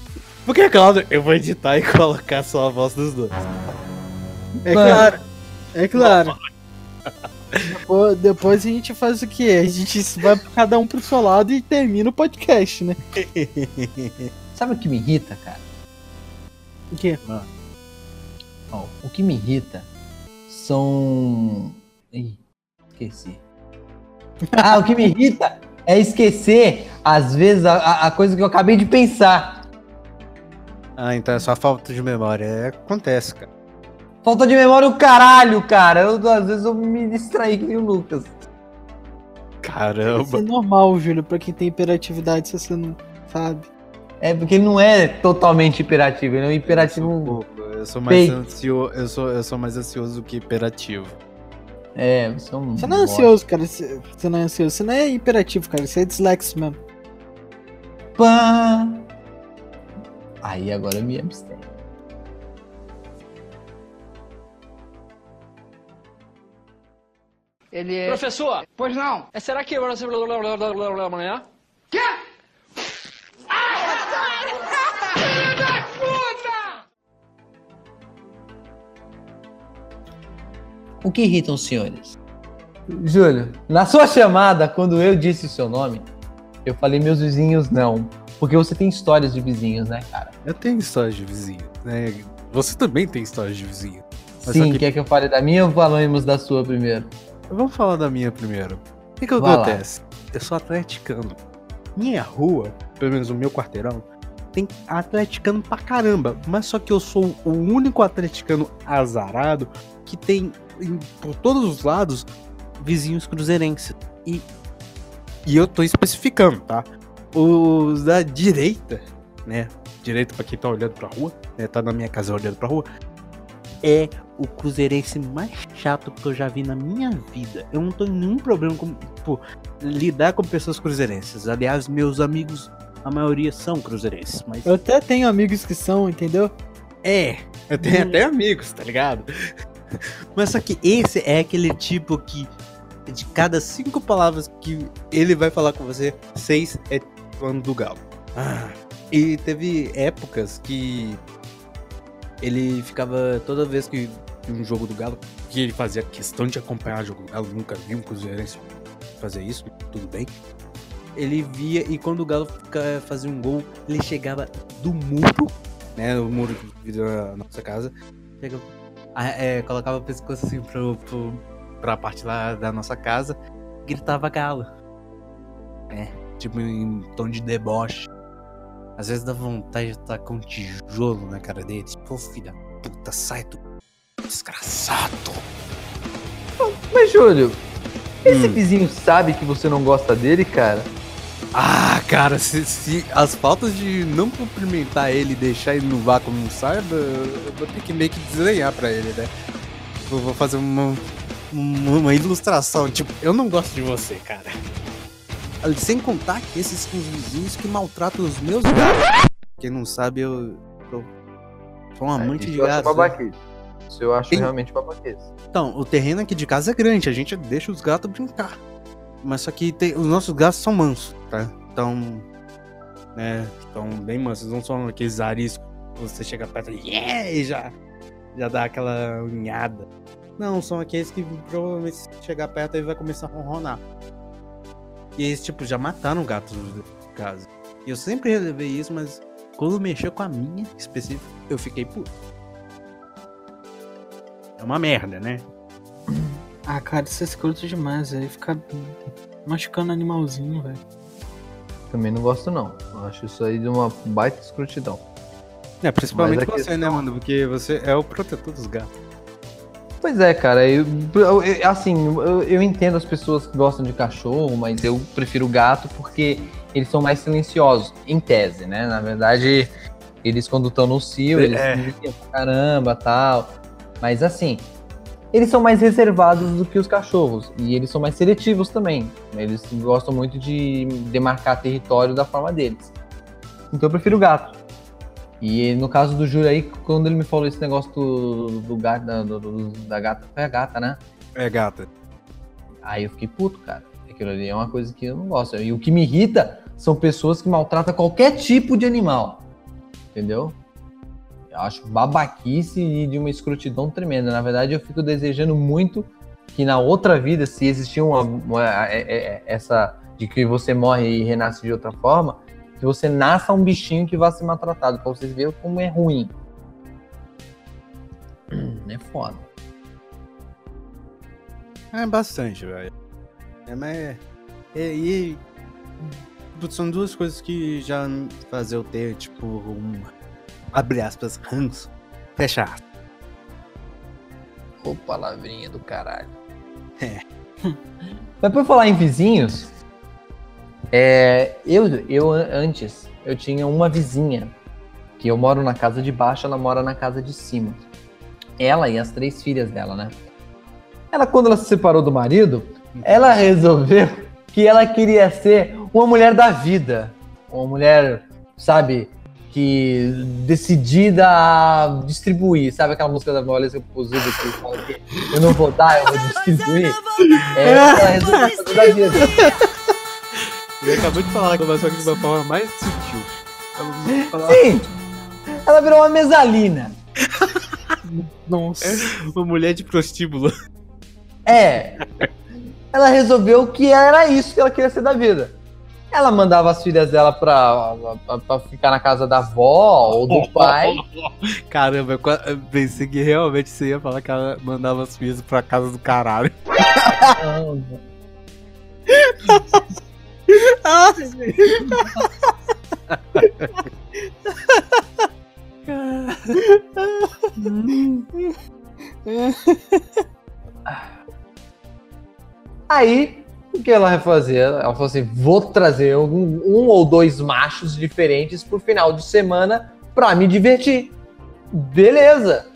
Porque, claro, eu vou editar e *laughs* colocar só a voz dos dois. É Mano. claro. É claro. Depois, depois a gente faz o que? A gente vai cada um pro seu lado e termina o podcast, né? *laughs* Sabe o que me irrita, cara? O quê? Ó, o que me irrita são. Ih, esqueci. *laughs* Ah, o que me irrita é esquecer, às vezes, a- a, coisa que eu acabei de pensar. Ah, então é só falta de memória. É, acontece, cara. Falta de memória o caralho, cara. Eu, às vezes eu me distraí que nem o Lucas. Isso Caramba. é normal, Júlio, pra quem tem hiperatividade, se você não sabe. É porque ele não é totalmente hiperativo, ele é um Eu hiperativo. sou, um pouco, eu sou mais ansioso. Eu sou, eu sou mais ansioso do que hiperativo. É, você é um. Você não é ansioso, cara. Você você não é ansioso. Você não é hiperativo, cara. Você é dislexo mesmo. Pá. Aí agora eu me abstenho. Ele é. Professor, Pois não. é, será que agora O que irritam os senhores? Júlio, na sua chamada, quando eu disse o seu nome, eu falei meus vizinhos não. Porque você tem histórias de vizinhos, né, cara? Eu tenho histórias de vizinho, né? Você também tem histórias de vizinho. Mas Sim, que- quer que eu fale da minha ou falamos da sua primeiro? Vamos falar da minha primeiro. O que, que Vai lá. acontece? Eu sou atleticano. Minha rua, pelo menos o meu quarteirão, tem atleticano pra caramba. Mas só que eu sou o único atleticano azarado que tem, em- por todos os lados, vizinhos cruzeirenses. E, e eu tô especificando, tá? Os da direita, né? Direita pra quem tá olhando pra rua, né? Tá na minha casa olhando pra rua. É o cruzeirense mais chato que eu já vi na minha vida. Eu não tenho nenhum problema com tipo, lidar com pessoas cruzeirenses. Aliás, meus amigos, a maioria são cruzeirenses, mas Eu até tenho amigos que são, entendeu? É, eu tenho até amigos, tá ligado? *laughs* Mas só que esse é aquele tipo que de cada cinco palavras que ele vai falar com você, seis é falando do galo. Ah, e teve épocas que ele ficava toda vez que um jogo do Galo, que ele fazia questão de acompanhar o jogo do Galo, nunca vi um cruzeirense fazer isso, tudo bem. Ele via e quando o Galo fazia um gol, ele chegava do muro, né, o muro que da nossa casa, chegava, é, colocava o pescoço assim pro, pro, pra parte lá da nossa casa, gritava Galo. É, tipo em tom de deboche. Às vezes dá vontade de tacar um tijolo na cara dele. Pô, filha da puta, sai do desgraçado. Mas, Júlio, esse Hum. vizinho sabe que você não gosta dele, cara? Ah, cara, se, se as faltas de não cumprimentar ele e deixar ele no vácuo não saiba, eu vou ter que meio que desenhar pra ele, né? Eu vou fazer uma, uma, uma ilustração, tipo, eu não gosto de você, cara. Sem contar que esses são os vizinhos que maltratam os meus gatos. Quem não sabe, eu, eu sou um amante Isso de eu acho gatos. né? Isso eu acho Tem- realmente babaquice. Então, o terreno aqui de casa é grande, a gente deixa os gatos brincar. Mas só que tem- os nossos gatos são mansos, tá? Então, né, estão bem mansos, não são aqueles ariscos que você chega perto yeah, e já, já dá aquela unhada. Não, são aqueles que provavelmente se chegar perto ele vai começar a ronronar. E eles, tipo, já mataram gatos de casa. E eu sempre relevei isso, mas quando mexeu com a minha específica, eu fiquei puto. É uma merda, né? Ah, cara, isso é escroto demais, aí ficar machucando animalzinho, velho. Também não gosto, não. Acho isso aí de uma baita escrotidão. É, principalmente a você, questão- né, mano? Porque você é o protetor dos gatos. Pois é, cara, eu, eu- eu- assim, eu, eu entendo as pessoas que gostam de cachorro, mas eu prefiro gato porque eles são mais silenciosos, em tese, né? Na verdade, eles quando estão no cio, eles É. pra caramba tal. Mas assim, eles são mais reservados do que os cachorros. E eles são mais seletivos também. Eles gostam muito de demarcar território da forma deles. Então eu prefiro gato. E no caso do Júlio aí, quando ele me falou esse negócio do, do gato, da, do- da gata, foi a gata, né? É gata. Aí eu fiquei puto, cara. Aquilo ali é uma coisa que eu não gosto. E o que me irrita são pessoas que maltratam qualquer tipo de animal. Entendeu? Eu acho babaquice e de uma escrotidão tremenda. Na verdade, eu fico desejando muito que na outra vida, se existir uma, uma- é- é- é- essa de que você morre e renasce de outra forma, que você nasça um bichinho que vá ser maltratado, pra vocês verem como é ruim. É foda. É bastante, velho. É, mas. e. putz, São duas coisas que já fazer eu ter, tipo, um. Abre aspas, ranço. Fecha aspas. Ô, palavrinha do caralho. É. *laughs* Mas por falar em vizinhos, é, eu, eu an- antes, eu tinha uma vizinha, que eu moro na casa de baixo, ela mora na casa de cima. Ela e as três filhas dela, né? Ela, quando ela se separou do marido, ela resolveu que ela queria ser uma mulher da vida. Uma mulher, sabe, que decidida a distribuir. Sabe aquela música da Valesca Pozuda que fala que eu não vou dar, eu vou distribuir? É, ela resolveu fazer da vida. Ele acabou de falar, mas só que de uma forma mais sutil. Ela Sim! Ela virou uma mesalina. Nossa. Uma mulher de prostíbulo. É. Ela resolveu que era isso que ela queria ser da vida. Ela mandava as filhas dela pra, pra, pra ficar na casa da avó ou do *laughs* pai. Caramba, eu pensei que realmente você ia falar que ela mandava as filhas pra casa do caralho. Aí, o que ela vai fazer? Ela falou assim: vou trazer um, um ou dois machos diferentes pro final de semana pra me divertir. Beleza.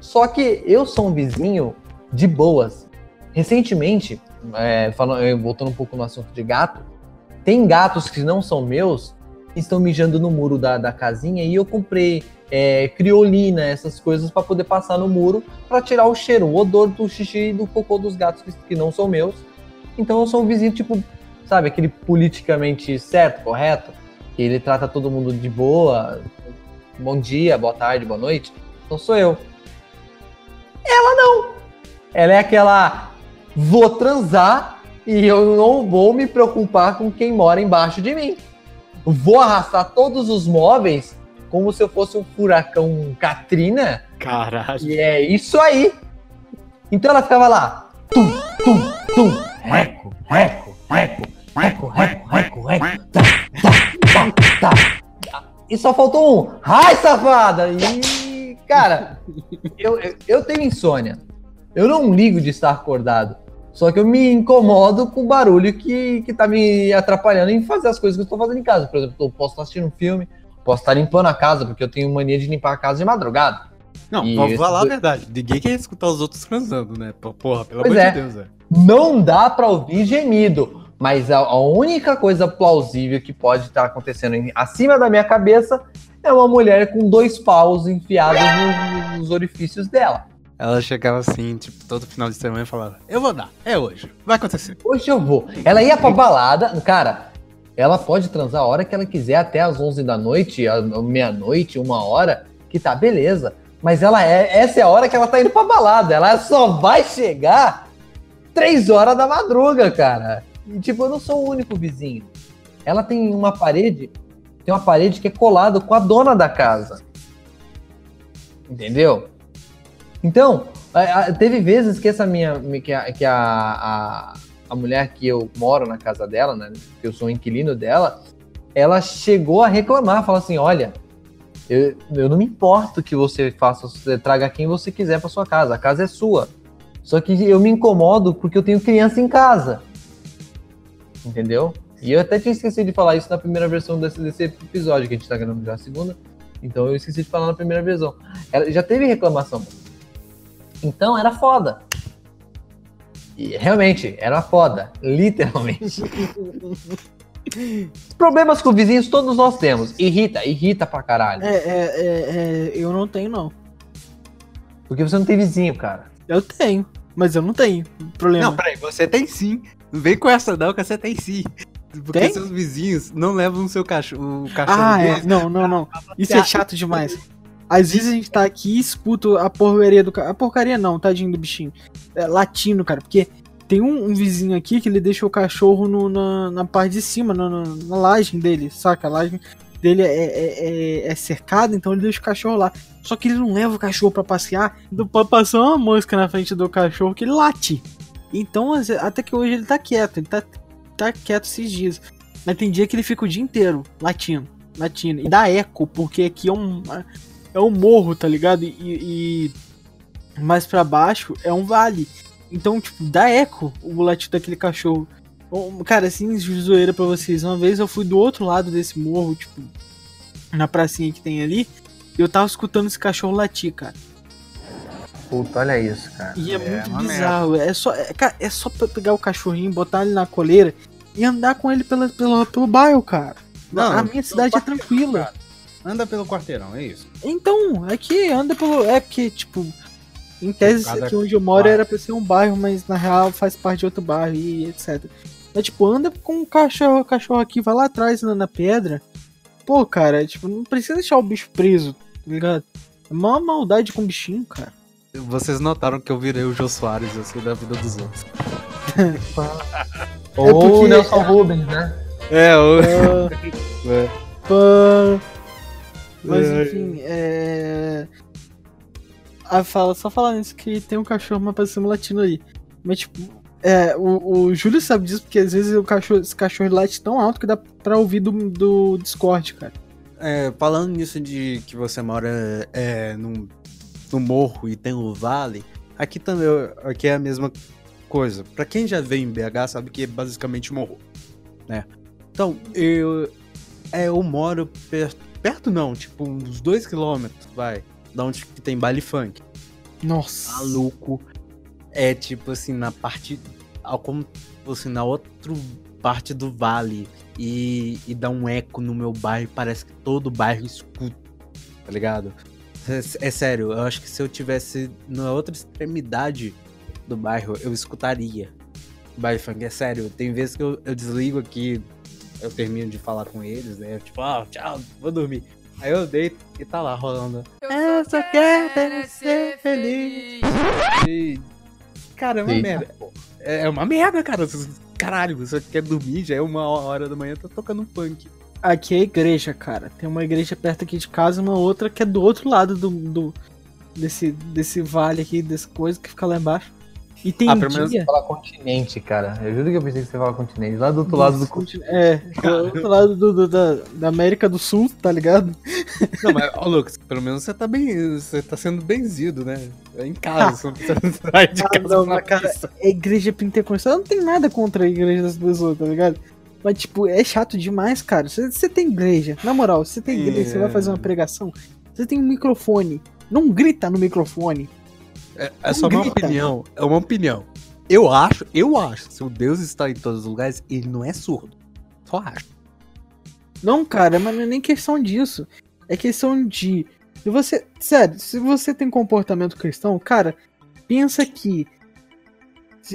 Só que eu sou um vizinho de boas. Recentemente, é, falando, voltando um pouco no assunto de gato, tem gatos que não são meus que estão mijando no muro da, da casinha e eu comprei é, criolina, essas coisas para poder passar no muro para tirar o cheiro, o odor do xixi e do cocô dos gatos que, que não são meus. Então eu sou um vizinho, tipo, sabe, aquele politicamente certo, correto, que ele trata todo mundo de boa, bom dia, boa tarde, boa noite. Então sou eu. Ela não. Ela é aquela vou transar e eu não vou me preocupar com quem mora embaixo de mim. Vou arrastar todos os móveis como se eu fosse um furacão Katrina. Caralho. E é isso aí. Então ela ficava lá. Tum, tum, tum. Reco, reco, reco, reco, reco, reco, reco. Tá, tá, tá, tá. E só faltou um. Ai, safada! E, cara, eu, eu, eu tenho insônia. Eu não ligo de estar acordado. Só que eu me incomodo com o barulho que, que tá me atrapalhando em fazer as coisas que eu estou fazendo em casa. Por exemplo, eu posso estar assistindo um filme, posso estar limpando a casa, porque eu tenho mania de limpar a casa de madrugada. Não, E vamos esse falar a verdade. Ninguém quer escutar os outros transando, né? Pô, Porra, pelo Pois amor é. de Deus, velho. Não dá pra ouvir gemido, mas a, a única coisa plausível que pode estar acontecendo em- acima da minha cabeça é uma mulher com dois paus enfiados no- nos orifícios dela. Ela chegava assim, tipo, todo final de semana e falava: Eu vou dar, é hoje, vai acontecer. Hoje eu vou. Ela ia pra balada, cara. Ela pode transar a hora que ela quiser, até às 11 da noite, meia-noite, uma hora, que tá beleza. Mas ela é, essa é a hora que ela tá indo pra balada. Ela só vai chegar três horas da madruga, cara. E, tipo, eu não sou o único vizinho. Ela tem uma parede, tem uma parede que é colado com a dona da casa. Entendeu? Então, teve vezes que essa minha. que a, que a, a, a mulher que eu moro na casa dela, né? Que eu sou inquilino dela, ela chegou a reclamar, falou assim: olha, eu, eu não me importo que você faça, você traga quem você quiser para sua casa, a casa é sua. Só que eu me incomodo porque eu tenho criança em casa. Entendeu? E eu até tinha esquecido de falar isso na primeira versão desse, desse episódio, que a gente tá gravando já a segunda. Então eu esqueci de falar na primeira versão. Ela, já teve reclamação. Então era foda. E realmente, era foda. Literalmente. *laughs* Problemas com vizinhos todos nós temos. Irrita, irrita pra caralho. É, é, é, é, eu não tenho, não. Porque você não tem vizinho, cara. Eu tenho, mas eu não tenho problema. Não, peraí, você tem sim. Não vem com essa não, que você tem sim. Porque Tem? seus vizinhos não levam o seu cachorro, o cachorro ah, é. Não, não, não. Isso é chato demais. Às vezes a gente tá aqui e escuta a porcaria do A porcaria não, tadinho do bichinho. É, latindo, cara. Porque tem um, um vizinho aqui que ele deixa o cachorro no- na, na parte de cima, na, na, na laje dele, saca? A laje dele é, é, é, é cercada, então ele deixa o cachorro lá. Só que ele não leva o cachorro pra passear. Então pode passar uma mosca na frente do cachorro que ele late. Então, até que hoje ele tá quieto, ele tá, tá quieto esses dias. Mas tem dia que ele fica o dia inteiro latindo, latindo. E dá eco, porque aqui é um, é um morro, tá ligado? E, e mais pra baixo é um vale. Então, tipo, dá eco o latido daquele cachorro. Cara, assim, de zoeira pra vocês. Uma vez eu fui do outro lado desse morro, tipo, na pracinha que tem ali. E eu tava escutando esse cachorro latir, cara. Puta, olha isso, cara. E é, muito uma bizarro. É só, é, cara, é só pra pegar o cachorrinho, botar ele na coleira e andar com ele pela, pela, pelo bairro, cara. Não, a minha cidade é tranquila. Anda pelo quarteirão, é isso. Então, aqui anda pelo. É porque, tipo, em tese aqui onde eu moro bairro. era pra ser um bairro, mas na real faz parte de outro bairro e etc. Mas, tipo, anda com um cachorro, o cachorro aqui, vai lá atrás na, na pedra. Pô, cara, tipo, não precisa deixar o bicho preso, tá ligado? É uma maldade com o bichinho, cara. Vocês notaram que eu virei o Jô Soares, assim, da vida dos outros. *laughs* Ou o porque- Nelson Rubens, né? É, o... Ah, É. *laughs* pá. Mas Ai. enfim, é. Ah, fala, só falando isso que tem um cachorro mais parecendo latino aí. Mas tipo, é, o, o Júlio sabe disso porque às vezes o cachorro, esse cachorro late tão alto que dá pra ouvir do, do Discord, cara. É, falando nisso de que você mora é, num, no morro e tem o vale, aqui também aqui é a mesma coisa. Pra quem já veio em BH sabe que é basicamente morro, né? Então, eu é, eu moro perto, perto não, tipo uns 2 quilômetros, vai, da onde tem baile funk. Nossa. Maluco. É tipo assim, na parte. Ao Como assim, na outra parte do vale. E, e dá um eco no meu bairro. Parece que todo o bairro escuta. tá ligado? É, é sério, eu acho que se eu tivesse na outra extremidade do bairro, eu escutaria baile funk. É sério, tem vezes que eu, eu desligo aqui, eu termino de falar com eles, né? Tipo, ah, tchau, vou dormir. Aí eu deito e tá lá rolando. Eu só quero ser feliz. E, cara, é merda. É é uma merda, cara. Caralho, você quer dormir, já é uma hora da manhã, tá tocando funk. Aqui é igreja, cara. Tem uma igreja perto aqui de casa e uma outra que é do outro lado do, do- desse, desse vale aqui, dessa coisa que fica lá embaixo. E tem Ah, pelo menos dia... Fala continente, cara. Eu juro que eu pensei que você fala continente. Lá do outro lado do continente. É, do outro lado do, do- da, da América do Sul, tá ligado? Não, mas, ó, Lucas, pelo menos você tá bem. Você tá sendo benzido, né? É em casa, você não precisa *laughs* sair de Ah, casa não, mas, cara, missa. É igreja pentecostal. Eu não tem nada contra a igreja das pessoas, tá ligado? Mas, tipo, é chato demais, cara. Você, você tem igreja, na moral, você tem igreja, você vai fazer uma pregação, você tem um microfone. Não grita no microfone. É, é só uma grita. opinião. É uma opinião. Eu acho, eu acho, se o Deus está em todos os lugares, ele não é surdo. Só acho. Não, cara, mas não é nem questão disso. É questão de. Se você. Sério, se você tem comportamento cristão, cara, pensa que.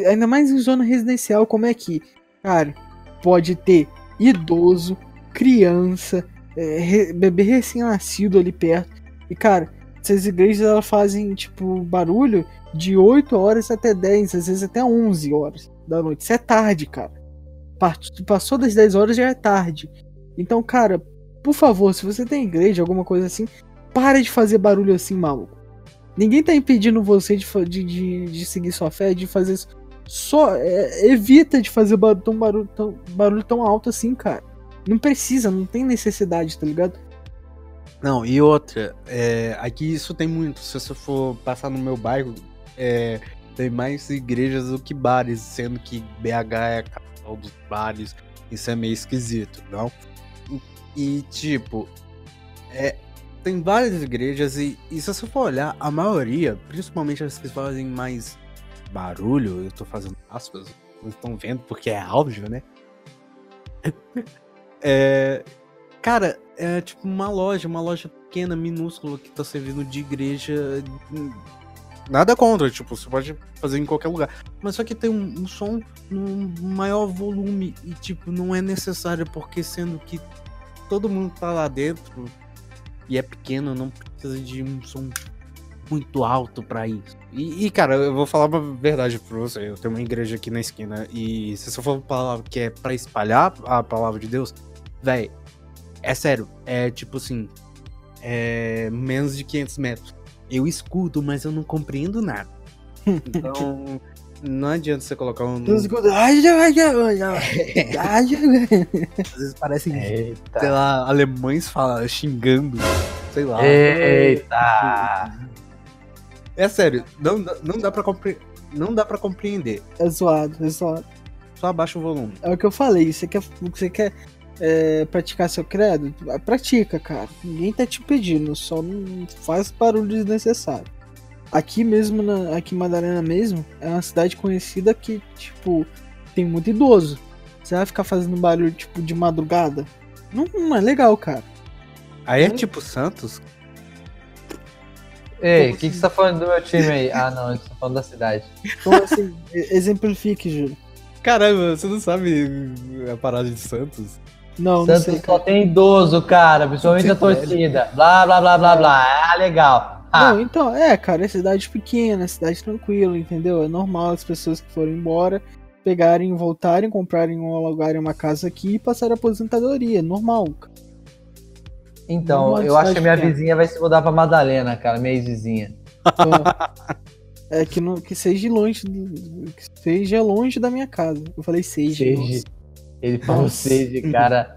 Ainda mais em zona residencial, como é que. Cara, pode ter idoso, criança, é, bebê recém-nascido ali perto. E, cara, essas igrejas elas fazem, tipo, barulho de 8 horas até 10, às vezes até 11 horas da noite. Isso é tarde, cara. Passou das 10 horas já é tarde. Então, cara, por favor, se você tem igreja, alguma coisa assim, para de fazer barulho assim, maluco. Ninguém tá impedindo você de, de, de, de seguir sua fé, de fazer isso. Só é, evita de fazer bar- tão barulho, tão, barulho tão alto assim, cara. Não precisa, não tem necessidade, tá ligado? Não, e outra, é, aqui isso tem muito. Se você for passar no meu bairro, é, tem mais igrejas do que bares, sendo que BH é a capital dos bares. Isso é meio esquisito, não? E, e, tipo, é, tem várias igrejas e, e se você for olhar, a maioria, principalmente as que fazem mais barulho, eu tô fazendo aspas, não estão vendo porque é áudio, né? *laughs* é, Cara, é tipo uma loja, uma loja pequena, minúscula, que tá servindo de igreja. hum, Nada contra, tipo, você pode fazer em qualquer lugar. Mas só que tem um, um som num maior volume e, tipo, não é necessário, porque sendo que todo mundo tá lá dentro e é pequeno, não precisa de um som muito alto pra isso. E, e, cara, eu vou falar uma verdade pra você. Eu tenho uma igreja aqui na esquina e se você for falar que é pra espalhar a palavra de Deus, véi, é sério, é tipo assim, é menos de 500 metros. Eu escuto, mas eu não compreendo nada. Então, *laughs* não adianta você colocar um. Todos escutam, "Ai, ai, ai, *laughs* ai, ai, ai, ai". Às vezes parecem, Eita. sei lá, alemães fala, xingando. Sei lá. Eita. É sério, não, dá- não dá pra compre... não dá para compreender. É zoado, é zoado. Só abaixa o volume. É o que eu falei, você quer, você quer é, praticar seu credo? Pratica, cara. Ninguém tá te pedindo, só não faz barulho desnecessário. Aqui mesmo, na, aqui em Madalena mesmo, é uma cidade conhecida que, tipo, tem muito idoso. Você vai ficar fazendo barulho, tipo, de madrugada? Não, não é legal, cara. Aí é tipo Santos. Ei, o que, que você tá falando do meu time aí? Ah, não, eu tô falando da cidade. Então, assim, exemplifique, Júlio. Caramba, você não sabe a parada de Santos? Não, não Santos sei, só tem idoso, cara, principalmente a torcida. Blá, blá, blá, blá, blá. Ah, legal. Ah, Não, então, é, cara, é cidade pequena, é cidade tranquila, entendeu? É normal as pessoas que forem embora pegarem, voltarem, comprarem ou alugarem uma casa aqui e passarem a aposentadoria, é normal. cara. então, Uma eu acho que a minha pequena. vizinha vai se mudar pra Madalena, cara, minha ex-vizinha. É, é que, não, que seja longe, que seja longe da minha casa. Eu falei seja. Seja. Ele falou Nossa. seja, cara.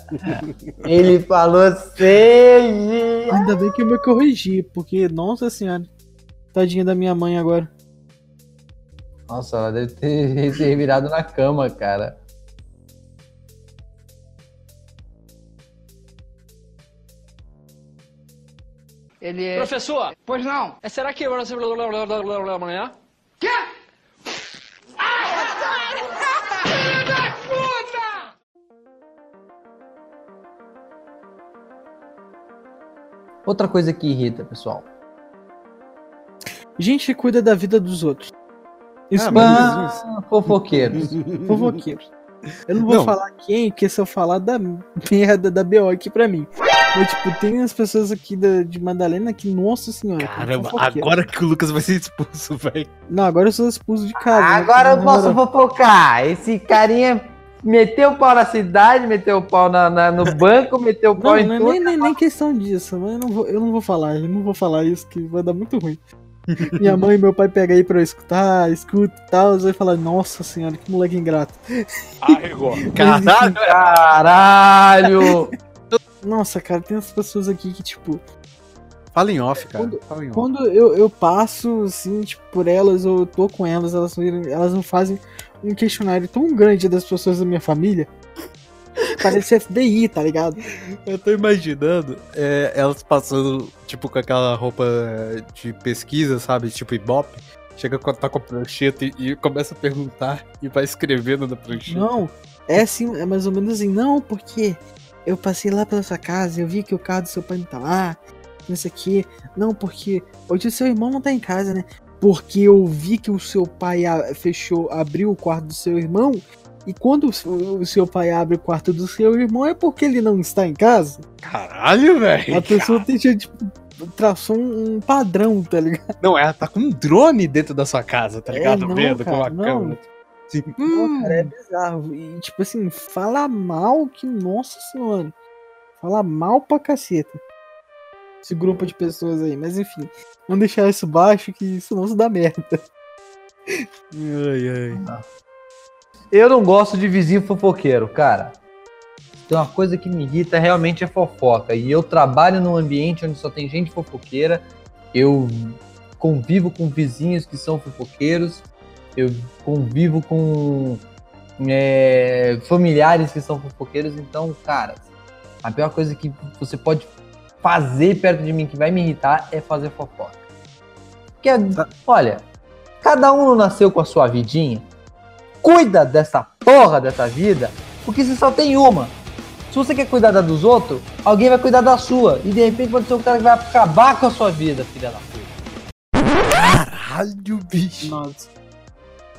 Ele falou seja. Ainda bem que eu me corrigi, porque, nossa senhora, tadinha da minha mãe agora. Nossa, ela deve ter se revirado na cama, cara. Ele é. Professor, Pois não. é, será que agora Outra coisa que irrita, pessoal. Gente que cuida da vida dos outros. Isso Ah, *laughs* fofoqueiros. *laughs* fofoqueiros. Eu não vou Não. falar quem, porque se eu falar da merda da BO aqui pra mim. Mas, tipo, tem as pessoas aqui da, de Madalena que, nossa senhora. Caramba, agora que o Lucas vai ser expulso, velho. Não, agora eu sou expulso de casa. né? Agora eu Na posso fofocar. Esse carinha meteu o pau na cidade, meteu o pau na, na- no *laughs* banco, meteu o pau Não, em não é tudo. nem, nem, nem questão disso, mas eu não, vou, eu não vou falar, eu não vou falar isso que vai dar muito ruim. *laughs* Minha mãe e meu pai pegam aí pra eu escutar, escuto e tal, e falar, nossa senhora, que moleque ingrato. Arregou. *laughs* Caralho, Caralho! Nossa, cara, tem as pessoas aqui que, tipo, Fala em off, cara. Quando- Fala em off. quando eu, eu passo, assim, tipo, por elas, ou eu tô com elas, elas, elas não fazem um questionário tão grande das pessoas da minha família. Parece *laughs* FBI, tá ligado? Eu tô imaginando é, elas passando, tipo, com aquela roupa de pesquisa, sabe? Tipo Ibope. Chega quando tá com a prancheta e, e começa a perguntar e vai escrevendo na prancheta. Não, é assim, é mais ou menos assim, não, porque eu passei lá pela sua casa, eu vi que o carro do seu pai não tá lá, não sei o que. Não, porque hoje o seu irmão não tá em casa, né? Porque eu vi que o seu pai a- fechou, abriu o quarto do seu irmão, e quando o seu- pai abre o quarto do seu irmão é porque ele não está em casa. Caralho, velho. A pessoa tem que, tipo, traçou um, padrão, tá ligado? Não, ela tá com um drone dentro da sua casa, tá É, ligado? não, Vendo com cara, uma não. câmera. Assim, Não, hum, cara, é bizarro. E, tipo assim, fala mal que, nossa senhora. Fala mal pra caceta. Esse grupo de pessoas aí. Mas enfim, vamos deixar isso baixo que isso dá merda. Ai, ai. Eu não gosto de vizinho fofoqueiro, cara. Tem uma coisa que me irrita realmente é fofoca. E eu trabalho num ambiente onde só tem gente fofoqueira. Eu convivo com vizinhos que são fofoqueiros. Eu convivo com é, familiares que são fofoqueiros. Então, cara, a pior coisa que você pode fazer perto de mim que vai me irritar é fazer fofoca. Porque, olha, cada um nasceu com a sua vidinha cuida dessa porra dessa vida, porque você só tem uma. Se você quer cuidar da dos outros, alguém vai cuidar da sua. E de repente pode ser o cara que vai acabar com a sua vida, filha da puta. Caralho, bicho. Nossa.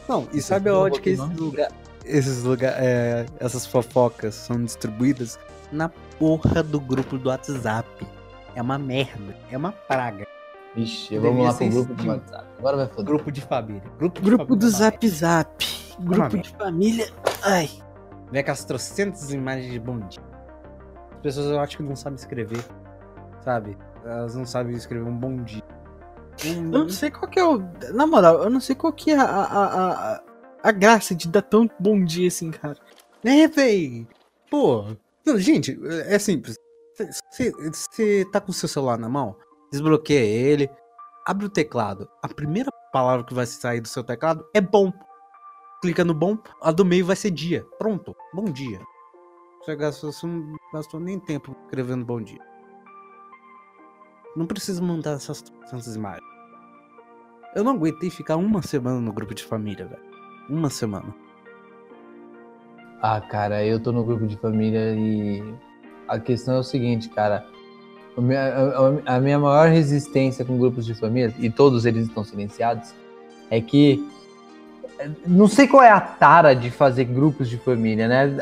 Não, e sabe aonde que esses lugares, esses lugar, é, essas fofocas são distribuídas? Na porra do grupo do WhatsApp. É uma merda, é uma praga. Vixe, vamos lá pro grupo do Steam. WhatsApp. Agora vai foder. Grupo de família. Grupo, de Grupo família do Zap Zap. Grupo de família. Ai. Vem aquelas trocentas imagens de bom dia. As pessoas eu acho que não sabem escrever, sabe? Elas não sabem escrever um bom dia. Eu não sei qual que é o. Na moral, eu não sei qual que é a, a, a, a, graça de dar tão bom dia assim, cara. É, véi! Pô! Não, gente, é simples. Você tá com o seu celular na mão, desbloqueia ele, abre o teclado. A primeira palavra que vai sair do seu teclado é bom. Clica no bom, a do meio vai ser dia. Pronto, bom dia. Você gastou, você não gastou nem tempo escrevendo bom dia. Não precisa mandar essas tantas imagens. Eu não aguentei ficar uma semana no grupo de família, velho. Uma semana. Ah, cara, eu tô no grupo de família e a questão é o seguinte, cara. A minha, a- minha maior resistência com grupos de família, e todos eles estão silenciados, é que não sei qual é a tara de fazer grupos de família, né?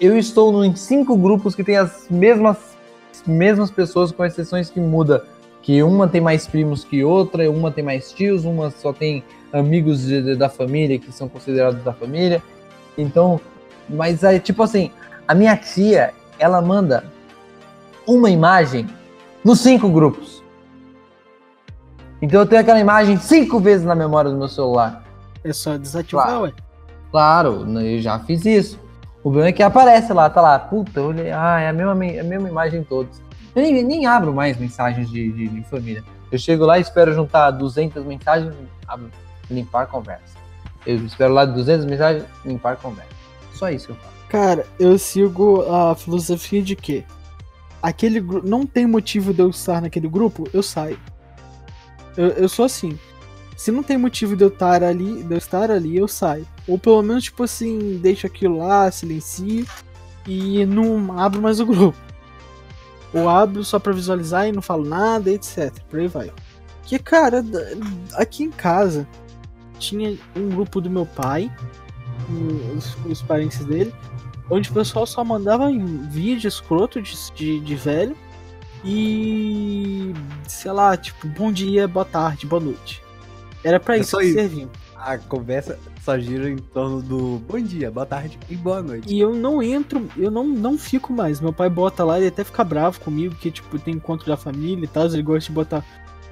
Eu estou em cinco grupos que tem as mesmas, mesmas pessoas, com exceções que muda. Que uma tem mais primos que outra, uma tem mais tios, uma só tem amigos de- de- da família que são considerados da família. Então, mas aí, tipo assim, a minha tia, ela manda uma imagem nos cinco grupos. Então eu tenho aquela imagem cinco vezes na memória do meu celular. É só desativar, Claro. ué. Claro, né, eu já fiz isso. O problema é que aparece lá, tá lá, puta, eu olhei, ah, é a mesma, me- é a mesma imagem em todos. Eu nem, nem abro mais mensagens de, de, de família. Eu chego lá, espero juntar 200 mensagens, abro, limpar conversa. Eu espero lá 200 mensagens, limpar conversa. Só isso que eu faço. Cara, eu sigo a filosofia de que aquele grupo não tem motivo de eu estar naquele grupo, eu saio. Eu, eu sou assim. Se não tem motivo de eu estar ali, de eu estar ali, eu saio. Ou pelo menos, tipo assim, deixo aquilo lá, silencio e não abro mais o grupo. Ou abro só pra visualizar e não falo nada, etc. Por aí vai. Que, cara, aqui em casa tinha um grupo do meu pai, os, os parentes dele, onde o pessoal só mandava em vídeo escroto de, de, de velho e. sei lá, tipo, bom dia, boa tarde, boa noite. Era pra É isso que isso. servia. A conversa só gira em torno do bom dia, boa tarde e boa noite. E eu não entro, eu não, não fico mais. Meu pai bota lá, ele até fica bravo comigo, que tipo, tem encontro da família e tal, ele gosta de botar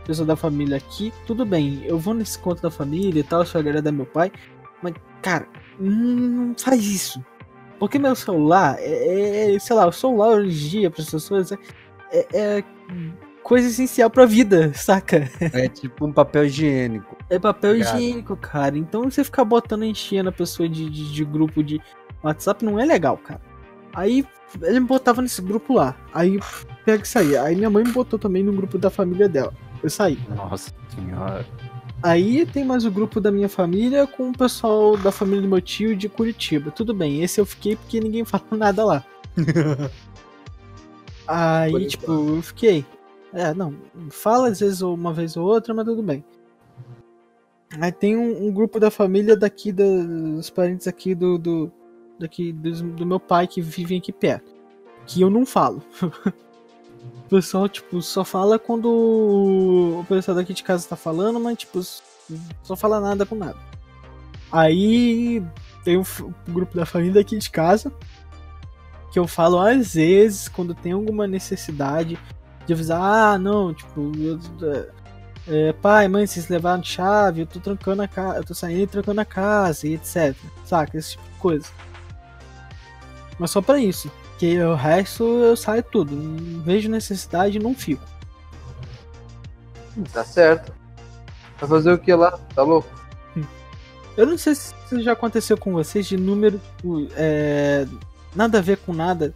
pessoa da família aqui. Tudo bem, eu vou nesse encontro da família e tal, sou agradar meu pai. Mas, cara, não faz isso. Porque meu celular, é, é- sei lá, o celular hoje em dia para as pessoas é, é- é coisa essencial pra vida, *laughs* saca? É tipo um papel higiênico. É papel Obrigado. higiênico, cara. Então você ficar botando enchendo a pessoa de, de, de grupo de WhatsApp não é legal, cara. Aí ele me botava nesse grupo lá. Aí pega e saía. Aí minha mãe me botou também no grupo da família dela. Eu saí. Nossa senhora. Aí tem mais o grupo da minha família com o pessoal da família do meu tio de Curitiba. Tudo bem, esse eu fiquei porque ninguém *laughs* fala nada lá. *laughs* Aí, tipo, eu fiquei. É, não, fala às vezes uma vez ou outra, mas tudo bem. Aí tem um, um grupo da família daqui, da- dos parentes aqui do. do daqui dos- do, meu pai que vivem aqui perto. Que eu não falo. *laughs* o pessoal, tipo, só fala quando o pessoal daqui de casa tá falando, mas, tipo, só fala nada com nada. Aí tem um, um grupo da família aqui de casa que eu falo às vezes quando tem alguma necessidade de avisar, ah, não, tipo, eu, é, pai, mãe, vocês levaram chave, eu tô trancando a casa, eu tô saindo e trancando a casa e etc. Saca? Esse tipo de coisa. Mas só pra isso. Que o resto eu saio tudo. Não vejo necessidade e não fico. Tá certo. Vai fazer o que lá? Tá louco? Eu não sei se já aconteceu com vocês de número. é, nada a ver com nada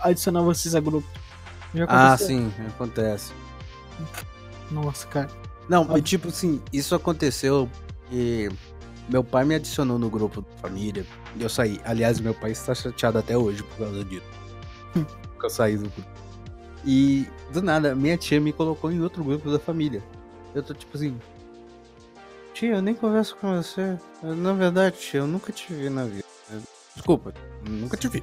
adicionar vocês a grupo. Já Ah, sim, acontece. Nossa, cara. Não, mas tipo assim, isso aconteceu e meu pai me adicionou no grupo da família e eu saí. Aliás, meu pai está chateado até hoje por causa disso. Eu saí do grupo. E do nada, minha tia me colocou em outro grupo da família. Eu tô tipo assim. Tia, eu nem converso com você. Eu, na verdade, tia, eu nunca te vi na vida. Desculpa, nunca te vi.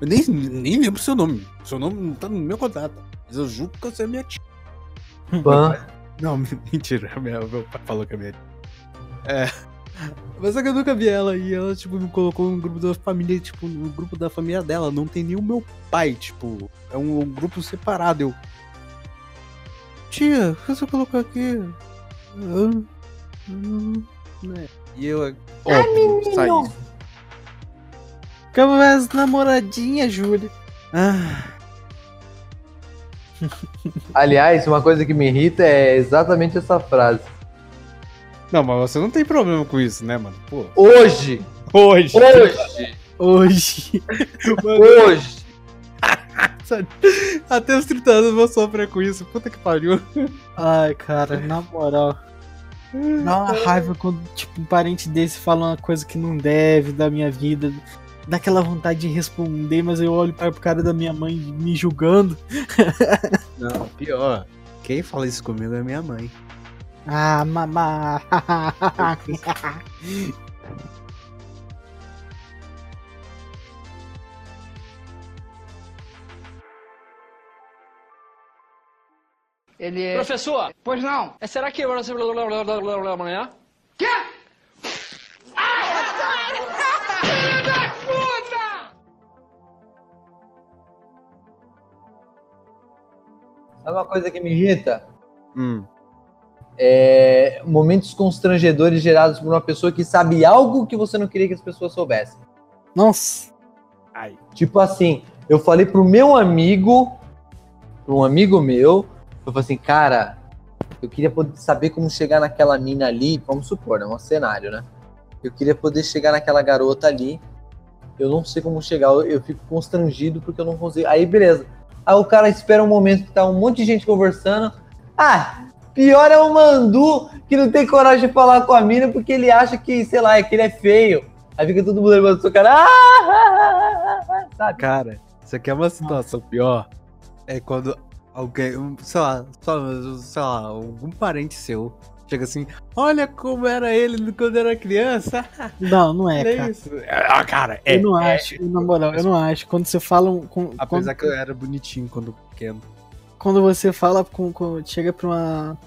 Eu nem, nem lembro seu nome. Seu nome não tá no meu contato. Mas eu juro que você é minha tia. Pan. Não, *laughs* mentira. Meu, meu pai falou que é minha tia. É. Mas só que eu nunca vi ela e ela, tipo, me colocou no grupo da família, tipo, no grupo da família dela. Não tem nem o meu pai, tipo. É um, um grupo separado. Eu. Tia, o que você colocou aqui? Ah, hum, né? E eu. Ó, saí. Câmeras namoradinha, Júlia. Ah, *laughs* Aliás, uma coisa que me irrita é exatamente essa frase. Não, mas você não tem problema com isso, né, mano? Pô. Hoje! Hoje! Hoje! Hoje. *laughs* Hoje! *laughs* Até os 30 anos eu vou sofrer com isso. Puta que pariu. Ai, cara, na moral. Dá uma raiva quando, tipo, um parente desse fala uma coisa que não deve da minha vida. Dá aquela vontade de responder, mas eu olho para o cara da minha mãe me julgando. Não, pior. Quem fala isso comigo é minha mãe. Ah, mamá. Ele é. Professor, Pois não. é, será que você amanhã? Sabe uma coisa que me irrita? Hum. É momentos constrangedores gerados por uma pessoa que sabe algo que você não queria que as pessoas soubessem. Nossa. Ai. Tipo assim, eu falei pro meu amigo, um amigo meu, eu falei assim, cara, eu queria poder saber como chegar naquela mina ali, vamos supor, né? Um cenário, né? Eu queria poder chegar naquela garota ali, eu não sei como chegar, eu, eu fico constrangido porque eu não consigo. Aí, beleza. Aí o cara espera um momento que tá um monte de gente conversando. Ah, pior é o Mandu que não tem coragem de falar com a mina porque ele acha que, sei lá, é que ele é feio. Aí fica todo mundo levando o seu cara. Ah, *laughs* sabe? Cara, isso aqui é uma situação pior. é quando alguém, um, sei lá, sei lá, algum parente seu chega assim, olha como era ele quando era criança. *laughs* Não, não é, cara. isso. Ah, cara, é. eu não é. acho, na moral, eu não acho. Quando você fala. um- Com, quando, Apesar que eu era bonitinho quando pequeno. Quando você fala com. com- chega pra uma.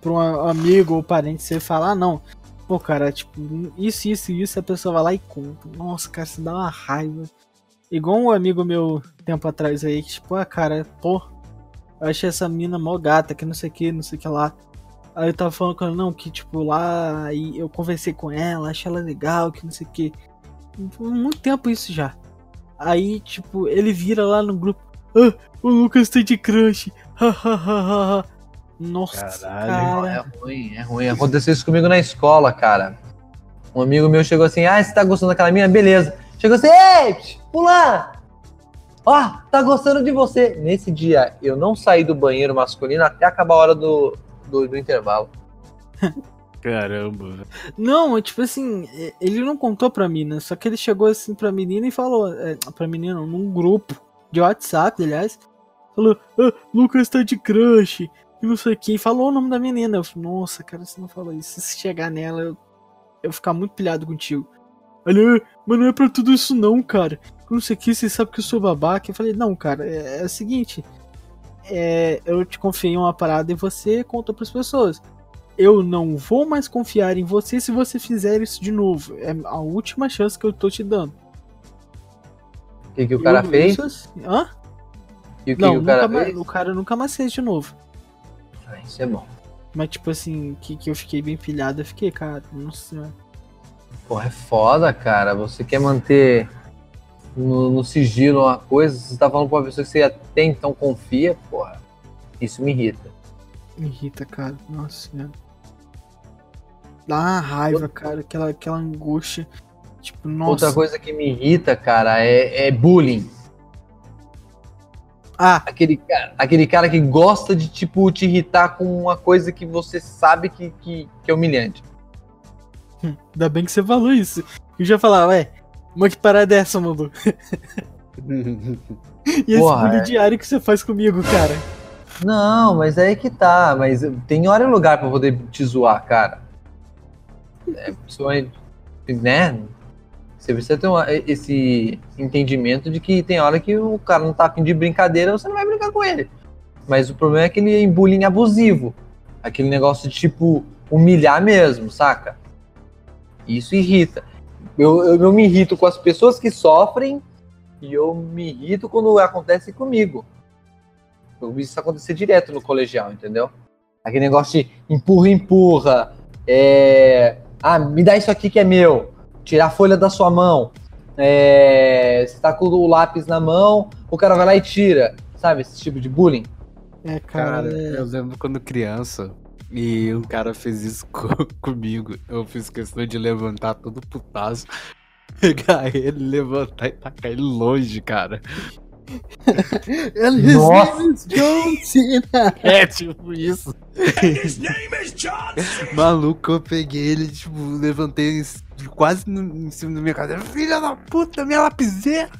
pra um amigo ou parente, você fala, ah, não. Pô, cara, tipo, isso, isso e isso, a pessoa vai lá e conta. Nossa, cara, isso dá uma raiva. Igual um amigo meu tempo atrás aí, que, tipo, ah, cara, pô, eu achei essa mina mó gata, que não sei o que, não sei o que lá. Aí eu tava falando com ela, não, que tipo, lá aí eu conversei com ela, achei ela legal, que não sei o que. Muito tempo isso já. Aí, tipo, ele vira lá no grupo, ah, o Lucas tem de crush. Nossa, Caralho. É cara. ruim, é ruim. Aconteceu isso comigo na escola, cara. Um amigo meu chegou assim, ah, você tá gostando daquela mina? Beleza. Chegou assim, ei, fulano! Ó, tá gostando de você. Nesse dia, eu não saí do banheiro masculino até acabar a hora do, do, do intervalo. *laughs* Caramba. Não, é tipo assim, é, ele não contou pra mina, só que ele chegou assim pra menina e falou, é, pra menina, num grupo de WhatsApp, aliás, falou, ah, Lucas tá de crush, e não sei o que, falou o nome da menina. Eu falei, nossa, cara, você não falou isso. Se chegar nela, eu, eu vou ficar muito pilhado contigo. Ele, "Ah, mas não é pra tudo isso não, cara. Não sei o que, você sabe que eu sou babaca. Eu falei, não, cara, é, é o seguinte. É, eu te confiei uma parada e você contou pras pessoas. Eu não vou mais confiar em você se você fizer isso de novo. É a última chance que eu tô te dando. O que, que o cara Eu- fez? isso assim- Hã? E o que, Não, que o cara mais- fez? o cara nunca mais fez de novo. Ah, isso é bom. Mas, tipo assim, que, que eu fiquei bem pilhado, eu fiquei, cara, nossa senhora. Porra, é foda, cara. Você quer manter no, no sigilo uma coisa, você tá falando pra uma pessoa que você até então confia, porra. Isso me irrita. Me irrita, cara. Nossa senhora. Dá uma raiva, cara, aquela, aquela angústia. Tipo, nossa. Outra coisa que me irrita, cara, é, é bullying. Ah, Aquele cara, aquele cara que gosta de, tipo, te irritar com uma coisa que você sabe que, que, que é humilhante. ainda bem que você falou isso. Eu já falava, ué, mas que parada é essa, Mandu? *laughs* E esse Porra, bullying é. diário que você faz comigo, cara? Não, mas é aí que tá. Mas tem hora e lugar pra poder te zoar, cara. É, né? Você precisa ter uma- esse entendimento de que tem hora que o cara não tá afim de brincadeira, você não vai brincar com ele. Mas o problema é aquele bullying abusivo. Aquele negócio de, tipo, humilhar mesmo, saca? Isso irrita. Eu, eu, eu me irrito com as pessoas que sofrem e eu me irrito quando acontece comigo. Eu vi isso acontecer direto no colegial, entendeu? Aquele negócio de empurra, empurra. É... Ah, me dá isso aqui que é meu. Tirar a folha da sua mão. É... Você tá com o lápis na mão, o cara vai lá e tira. Sabe, esse tipo de bullying? É, cara. Cara, é- eu lembro quando criança e um cara fez isso *laughs* co- comigo. Eu fiz questão de levantar todo putaço, *laughs* pegar ele, levantar e tacar ele longe, cara. *laughs* And *laughs* his Nossa. name is John Cena. É tipo isso. Maluco, eu peguei ele, tipo, levantei quase no- em cima da minha cadeira. Filha da puta, minha lapiseira!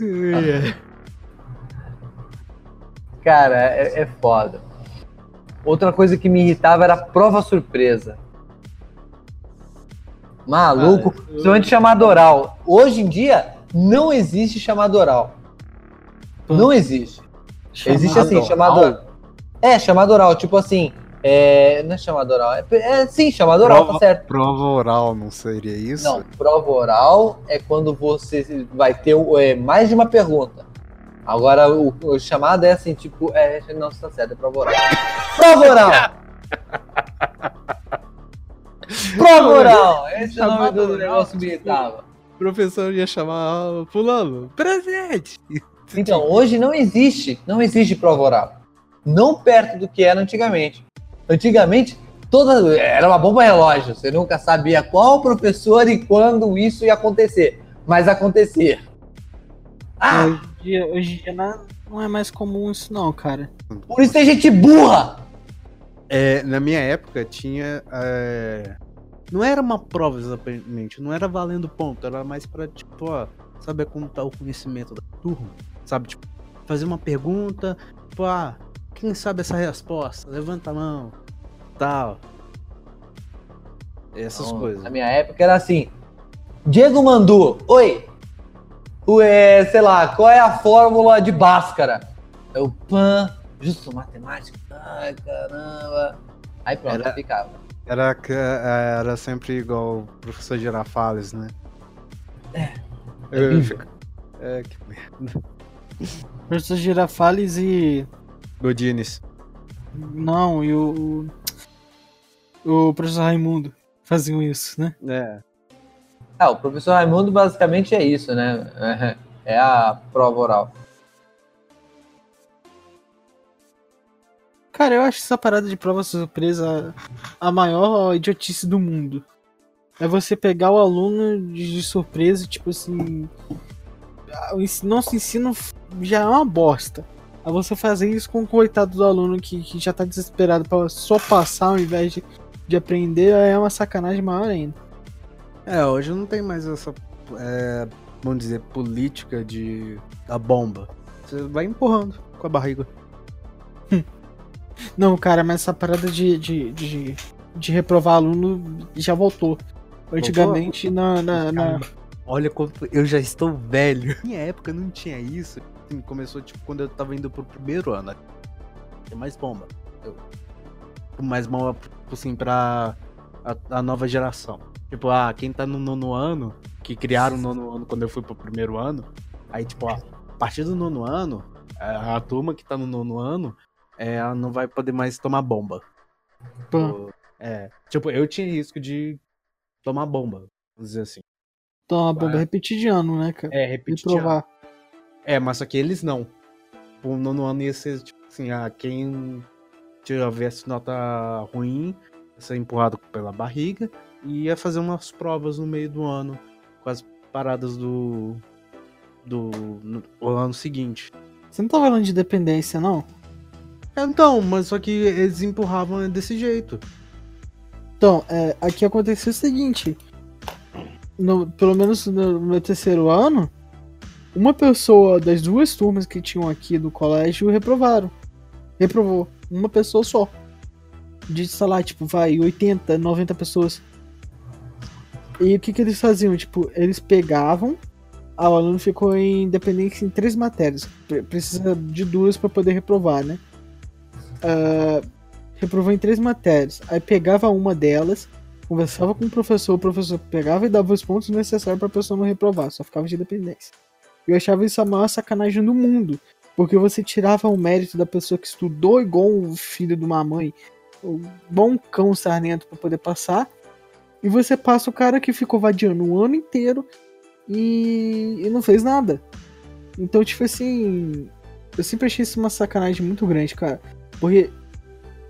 É. *laughs* Cara, é, é foda. Outra coisa que me irritava era a prova surpresa. Maluco, Ah, eu- principalmente chamada oral. Hoje em dia, não existe chamada oral. Não existe. Existe assim, chamada. É, chamada oral, tipo assim. É... Não é chamada oral. É, é sim, chamada oral, Prova- tá certo. Prova oral, não seria isso? Não, prova oral é quando você vai ter é, mais de uma pergunta. Agora, o, o chamado é assim, tipo, é, não, você tá certo, é prova oral. Prova oral! *laughs* prova oral! Esse é o nome do negócio que me irritava. O professor ia chamar fulano, presente! Então, hoje não existe, não existe prova oral. Não perto do que era antigamente. Antigamente, toda era uma bomba relógio. Você nunca sabia qual professor e quando isso ia acontecer. Mas acontecia. Ah, Hoje em dia, hoje em dia não, não é mais comum isso não, cara. por isso tem gente burra! É, na minha época tinha. é, Não era uma prova exatamente, não era valendo ponto, era mais pra, tipo, ó, saber como tá o conhecimento da turma. sabe? Tipo, fazer uma pergunta, tipo, ah, quem sabe essa resposta? Levanta a mão, tal. Essas Então, coisas. Na minha época era assim: Diego Mandu, oi! O, é, sei lá, qual é a fórmula de Bhaskara? É o PAN, justo matemática. Ai, caramba. Aí pronto, Era- ficava. Era, que- é, era sempre igual o professor Girafales, né? É Eu horrível. fico- É, que merda. Professor Girafales e. Godines. Não, e o. O, o professor Raimundo faziam isso, né? É. Ah, o professor Raimundo basicamente é isso, né? É, é a prova oral. Cara, eu acho essa parada de prova surpresa a maior idiotice do mundo. É você pegar o aluno de surpresa, tipo assim. ah, O nosso ensino já é uma bosta. Aí você fazer isso com o coitado do aluno que, que já tá desesperado pra só passar ao invés de, de aprender é uma sacanagem maior ainda. É, hoje não tem mais essa, é, vamos dizer, política de da bomba. Você vai empurrando com a barriga. Não, cara, mas essa parada de, de, de, de reprovar aluno já voltou. Antigamente, na, na, na- Caramba, Olha como eu já estou velho. Na minha época não tinha isso. Assim, começou tipo quando eu tava indo pro primeiro ano. Tem mais bomba. Eu, mais bomba assim pra a, a nova geração. Tipo, ah, quem tá no nono ano, que criaram o nono ano quando eu fui pro primeiro ano. Aí, tipo, ó, a partir do nono ano, a, a turma que tá no nono ano, é, ela não vai poder mais tomar bomba. Pô. Tipo, É. Tipo, eu tinha risco de tomar bomba, vamos dizer assim. Então, a bomba Vai. repetir de ano, né, cara? É, Reprovar. É, mas só que eles não. O nono ano ia ser, tipo assim, ah, quem tivesse nota ruim, ia ser empurrado pela barriga e ia fazer umas provas no meio do ano com as paradas do. do. no, ano seguinte. Você não tá falando de dependência, não? Então, mas só que eles empurravam desse jeito. Então, é, aqui aconteceu o seguinte. No- pelo menos no meu terceiro ano, uma pessoa das duas turmas que tinham aqui do colégio reprovaram. Reprovou. Uma pessoa só. De, sei lá, tipo, vai, 80, 90 pessoas. E o que, que eles faziam? Tipo, eles pegavam. Ah, o aluno ficou em dependência em três matérias. Pre- Precisa de duas para poder reprovar, né? Ah, reprovou em três matérias. Aí pegava uma delas, conversava com o professor, o professor pegava e dava os pontos necessários para a pessoa não reprovar, só ficava de dependência. Eu achava isso a maior sacanagem do mundo, porque você tirava o mérito da pessoa que estudou igual um filho de uma mãe, um bom cão sarnento para poder passar, e você passa o cara que ficou vadiando o ano inteiro e, e não fez nada. Então, tipo assim, eu sempre achei isso uma sacanagem muito grande, cara. Porque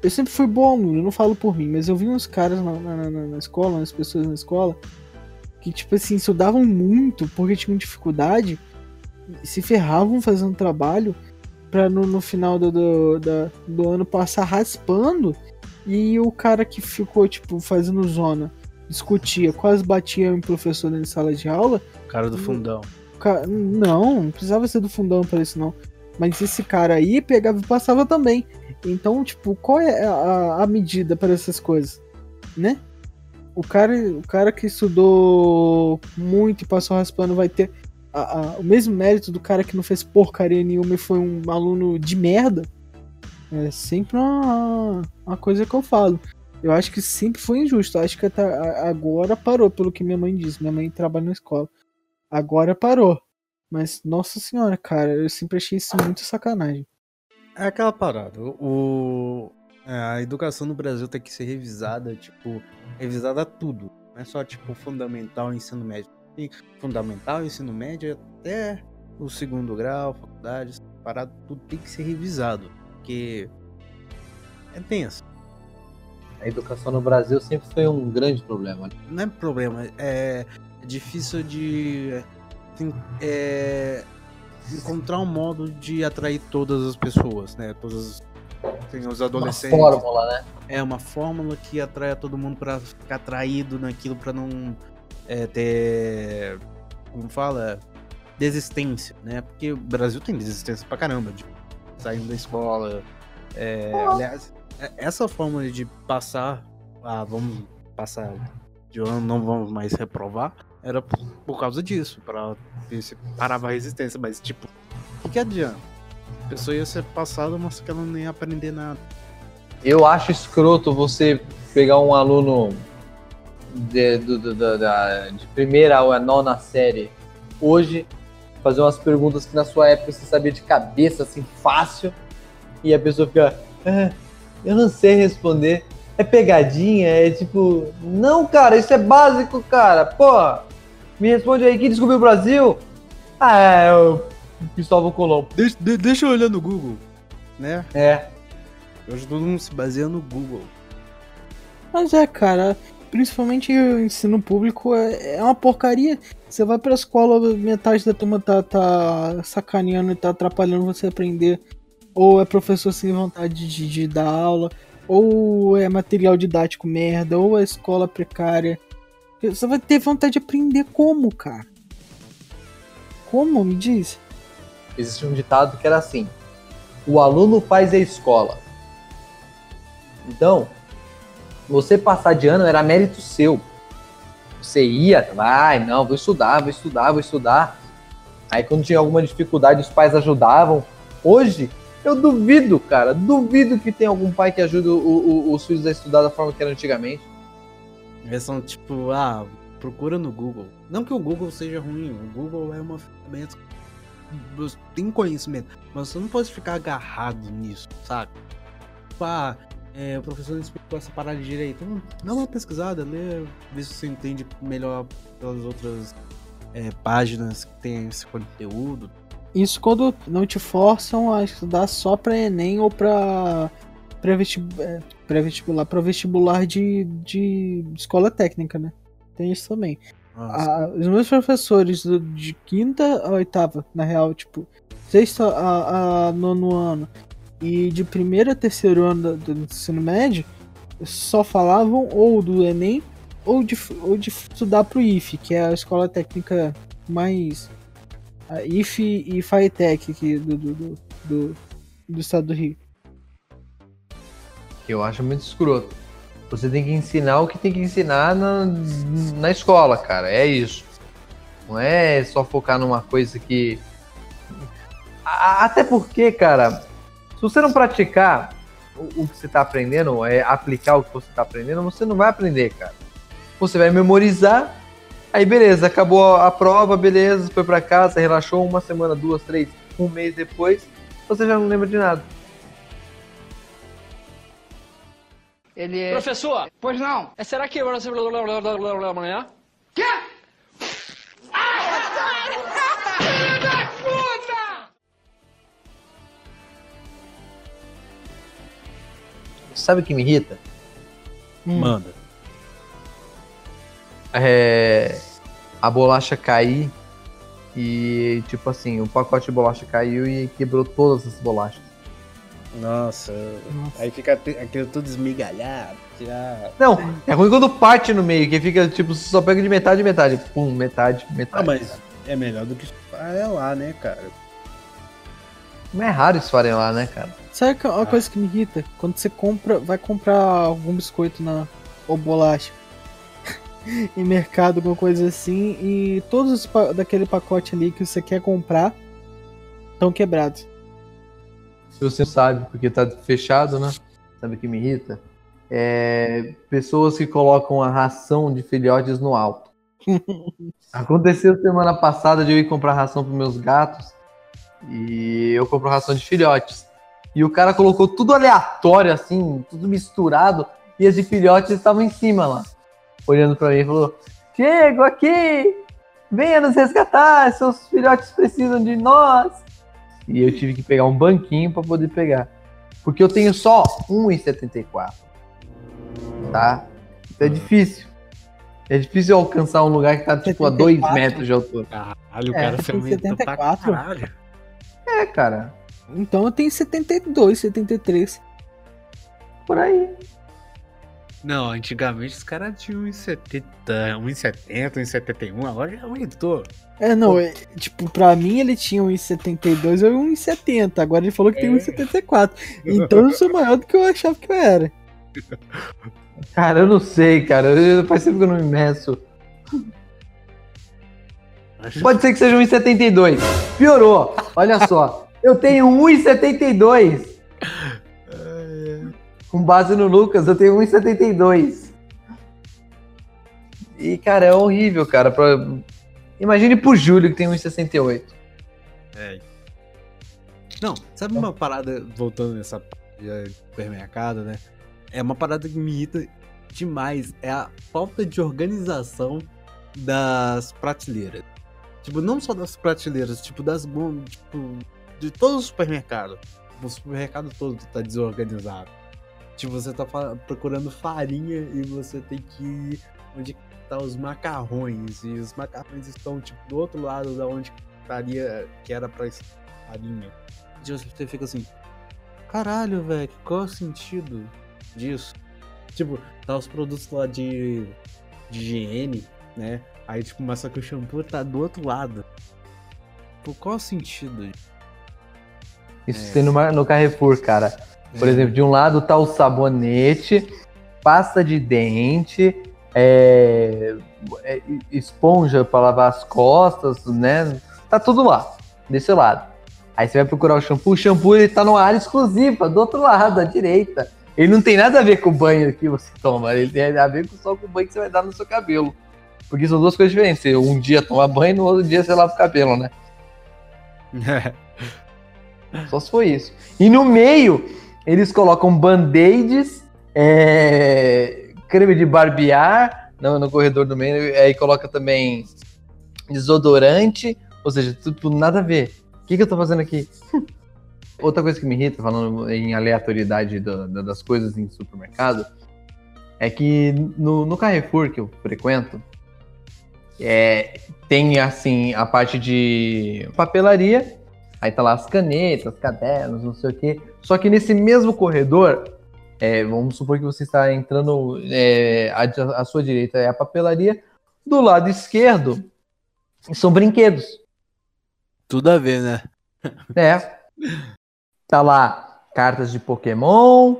eu sempre fui bom aluno, eu não falo por mim, mas eu vi uns caras na, na, na- na escola, umas pessoas na escola, que, tipo assim, estudavam muito porque tinham dificuldade, e se ferravam fazendo trabalho pra no, no final do, do, da- do ano passar raspando, e o cara que ficou, tipo, fazendo zona, discutia, quase batia em professor na sala de aula, O cara do fundão. Não, não precisava ser do fundão pra isso, não. Mas esse cara aí pegava e passava também. Então, tipo, qual é a, a medida para essas coisas? Né? O cara, o cara que estudou muito e passou raspando vai ter a- a- o mesmo mérito do cara que não fez porcaria nenhuma e foi um aluno de merda. É sempre uma, uma coisa que eu falo. Eu acho que sempre foi injusto. Eu acho que até agora parou, pelo que minha mãe disse. Minha mãe trabalha na escola. Agora parou. Mas, nossa senhora, cara, eu sempre achei isso muito sacanagem. É aquela parada. O, é, a educação no Brasil tem que ser revisada, tipo, revisada tudo. Não é só, tipo, fundamental e ensino médio. Tem fundamental, ensino médio, até o segundo grau, faculdade, essa parada, tudo tem que ser revisado. Porque é tenso. A educação no Brasil sempre foi um grande problema. Não é problema, é difícil de assim, é, encontrar um modo de atrair todas as pessoas, né? Todas assim, os Uma adolescentes. fórmula, né? É uma fórmula que atrai todo mundo pra ficar atraído naquilo, pra não é, ter. Como fala? desistência, né? Porque o Brasil tem desistência pra caramba, de saindo da escola. É, aliás, é- essa forma de passar, ah, vamos passar de ano, não vamos mais reprovar, era por, causa disso, pra ver se parava a resistência. Mas, tipo, o que, que adianta? A pessoa ia ser passada, mas que ela nem ia aprender nada. Eu acho escroto você pegar um aluno de, do- do- do- da- de primeira ou a nona série hoje, fazer umas perguntas que na sua época você sabia de cabeça, assim, fácil, e a pessoa fica, "Ah, eu não sei responder. É pegadinha, é tipo, não, cara, isso é básico, cara. Pô, me responde aí, quem descobriu o Brasil? Ah, é o Cristóvão Colombo. Deixa, de- deixa eu olhar no Google, né? É, Hoje todo mundo se baseia no Google. Mas é, cara, principalmente o ensino público é, é uma porcaria. Você vai pra escola, metade da turma tá, tá sacaneando e tá atrapalhando você aprender. Ou é professor sem vontade de, de dar aula, ou é material didático merda, ou é escola precária. Você vai ter vontade de aprender como, cara? Como? Me diz. existia um ditado que era assim: o aluno faz a escola. Então, você passar de ano era mérito seu. Você ia, vai, não, vou estudar, vou estudar, vou estudar. Aí quando tinha alguma dificuldade, os pais ajudavam. Hoje, eu duvido, cara, duvido que tenha algum pai que ajude o- o- os filhos a estudar da forma que era antigamente. Eles são tipo, ah, procura no Google. Não que o Google seja ruim, o Google é uma ferramenta que tem conhecimento, mas você não pode ficar agarrado nisso, sabe? Tipo, ah, é, o professor explicou essa parada direito. Hum, Dá uma pesquisada, lê, vê se você entende melhor pelas outras é, páginas que tem esse conteúdo. Isso quando não te forçam a estudar só pra Enem ou pra pré-vestibular, pra vestibular de, de escola técnica, né? Tem isso também. A- os meus professores do- de quinta a oitava, na real, tipo, sexto a, a nono ano e de primeiro a terceiro ano do, do ensino médio só falavam ou do Enem ou de, ou de estudar pro IFE, que é a escola técnica mais. A IFE e FATEC aqui do, do, do, do, do estado do Rio. Que eu acho muito escroto. Você tem que ensinar o que tem que ensinar na, na escola, cara. É isso. Não é só focar numa coisa que. Até porque, cara, se você não praticar o, o que você está aprendendo, é aplicar o que você está aprendendo, você não vai aprender, cara. Você vai memorizar, aí beleza, acabou a prova, beleza, foi para casa, relaxou uma semana, duas, três, um mês depois, você já não lembra de nada. Ele é. Professor, Pois não. é, será que agora você amanhã? Sabe o que me irrita? manda. é, a bolacha cair e, tipo assim, o pacote de bolacha caiu e quebrou todas as bolachas. Nossa, aí fica aquilo tudo esmigalhado. Já... Não, é ruim quando parte no meio, que fica, tipo, você só pega de metade, metade. Pum, metade, metade. Ah, mas é melhor do que lá, né, cara? Não é raro esfarelar, né, cara? Sabe que uma coisa que me irrita? Quando você compra, vai comprar algum biscoito na ou bolacha *laughs* em mercado, alguma coisa assim, e todos os pa- daquele pacote ali que você quer comprar estão quebrados. Se você não sabe, porque tá fechado, né? Sabe o que me irrita? É pessoas que colocam a ração de filhotes no alto. *laughs* Aconteceu semana passada de eu ir comprar ração para meus gatos e eu compro ração de filhotes. E o cara colocou tudo aleatório, assim, tudo misturado, e as de filhotes estavam em cima lá. Olhando para mim e falou: Diego, aqui! Venha nos resgatar, seus filhotes precisam de nós. E eu tive que pegar um banquinho para poder pegar. Porque eu tenho só 1,74. Tá? Então é difícil. É difícil eu alcançar um lugar que tá tipo a 2 74? metros de altura. Caralho, o É, cara tem fermenta pra 74? caralho. É, cara. Então eu tenho 72, 73. Por aí. Não, antigamente os caras tinham 1,70, 1,70, 1,71, agora já aumentou. É, não, é, tipo, pra mim ele tinha 1,72 ou 1,70. Agora ele falou que tem É. 1,74. Então eu sou maior do que eu achava que eu era. *laughs* Cara, eu não sei, cara. Eu, faz tempo que eu não me meço. Acho Pode ser que seja 1,72. Piorou. Olha só. Eu tenho 1,72. Com base no Lucas, eu tenho 1,72. E, cara, é horrível, cara. Pra... Imagine pro Júlio que tem 1,68. É. Não, sabe uma parada, voltando nessa supermercado, né? É uma parada que me irrita demais. É a falta de organização das prateleiras. Tipo, não só das prateleiras, tipo, das tipo, de todo o supermercado. O supermercado todo tá desorganizado. Tipo, você tá procurando farinha e você tem que ir onde tá os macarrões. E os macarrões estão, tipo, do outro lado da onde estaria, que era pra farinha. E você fica assim, caralho, velho, qual é o sentido disso? Tipo, tá os produtos lá de, de higiene, né? Aí, tipo, mas só que o shampoo tá do outro lado. Pô, qual é o sentido? Isso É. tem no, no Carrefour, cara. Por exemplo, de um lado tá o sabonete, pasta de dente, é, é, esponja para lavar as costas, né? Tá tudo lá, desse lado. Aí você vai procurar o shampoo, o shampoo ele tá numa área exclusiva, do outro lado, à direita. Ele não tem nada a ver com o banho que você toma, ele tem a ver com só com o banho que você vai dar no seu cabelo. Porque são duas coisas diferentes. Você um dia toma banho, no outro dia você lava o cabelo, né? *laughs* Só se foi isso. E no meio, eles colocam band-aids, é, creme de barbear no, no corredor do meio, aí coloca também desodorante, ou seja, tudo nada a ver. O que, que eu tô fazendo aqui? *laughs* Outra coisa que me irrita, falando em aleatoriedade do- do- das coisas em supermercado, é que no, no Carrefour que eu frequento, é, tem assim a parte de papelaria, aí tá lá as canetas, cadernos, não sei o quê. Só que nesse mesmo corredor, é, vamos supor que você está entrando, é, à, à sua direita é a papelaria, do lado esquerdo são brinquedos. Tudo a ver, né? *laughs* É. Tá lá cartas de Pokémon,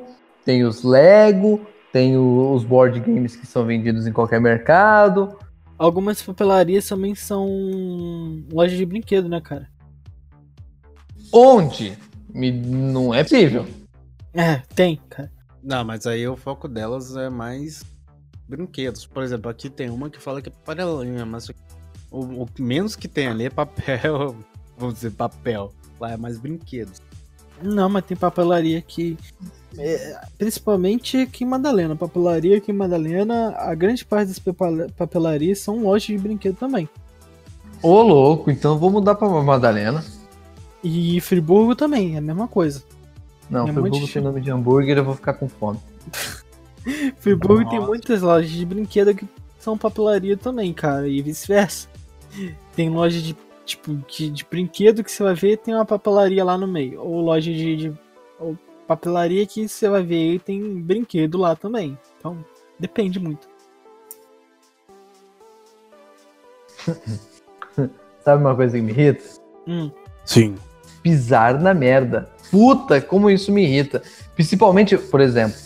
tem os Lego, tem o- os board games que são vendidos em qualquer mercado. Algumas papelarias também são lojas de brinquedo, né, cara? Onde? Me- não é possível. É, tem, cara. Não, mas aí o foco delas é mais brinquedos. Por exemplo, aqui tem uma que fala que é panelinha, mas o, o menos que tem ali é papel. *laughs* Vamos dizer, papel. Lá é mais brinquedos. Não, mas tem papelaria que. é, principalmente aqui em Madalena. Papelaria aqui em Madalena, a grande parte das papel- papelarias são lojas de brinquedo também. Ô, louco, então vou mudar pra Madalena. E Friburgo também, é a mesma coisa. Não, É Friburgo muito tem nome de hambúrguer, eu vou ficar com fome. *laughs* Friburgo tem Nossa. muitas lojas de brinquedo que são papelaria também, cara, e vice-versa. Tem loja de tipo de, de brinquedo que você vai ver tem uma papelaria lá no meio, ou loja de, de- ou papelaria que você vai ver e tem brinquedo lá também. Então, depende muito. *laughs* Sabe uma coisa que me irrita? Hum, Sim. Pisar na merda. Puta, como isso me irrita. Principalmente, por exemplo,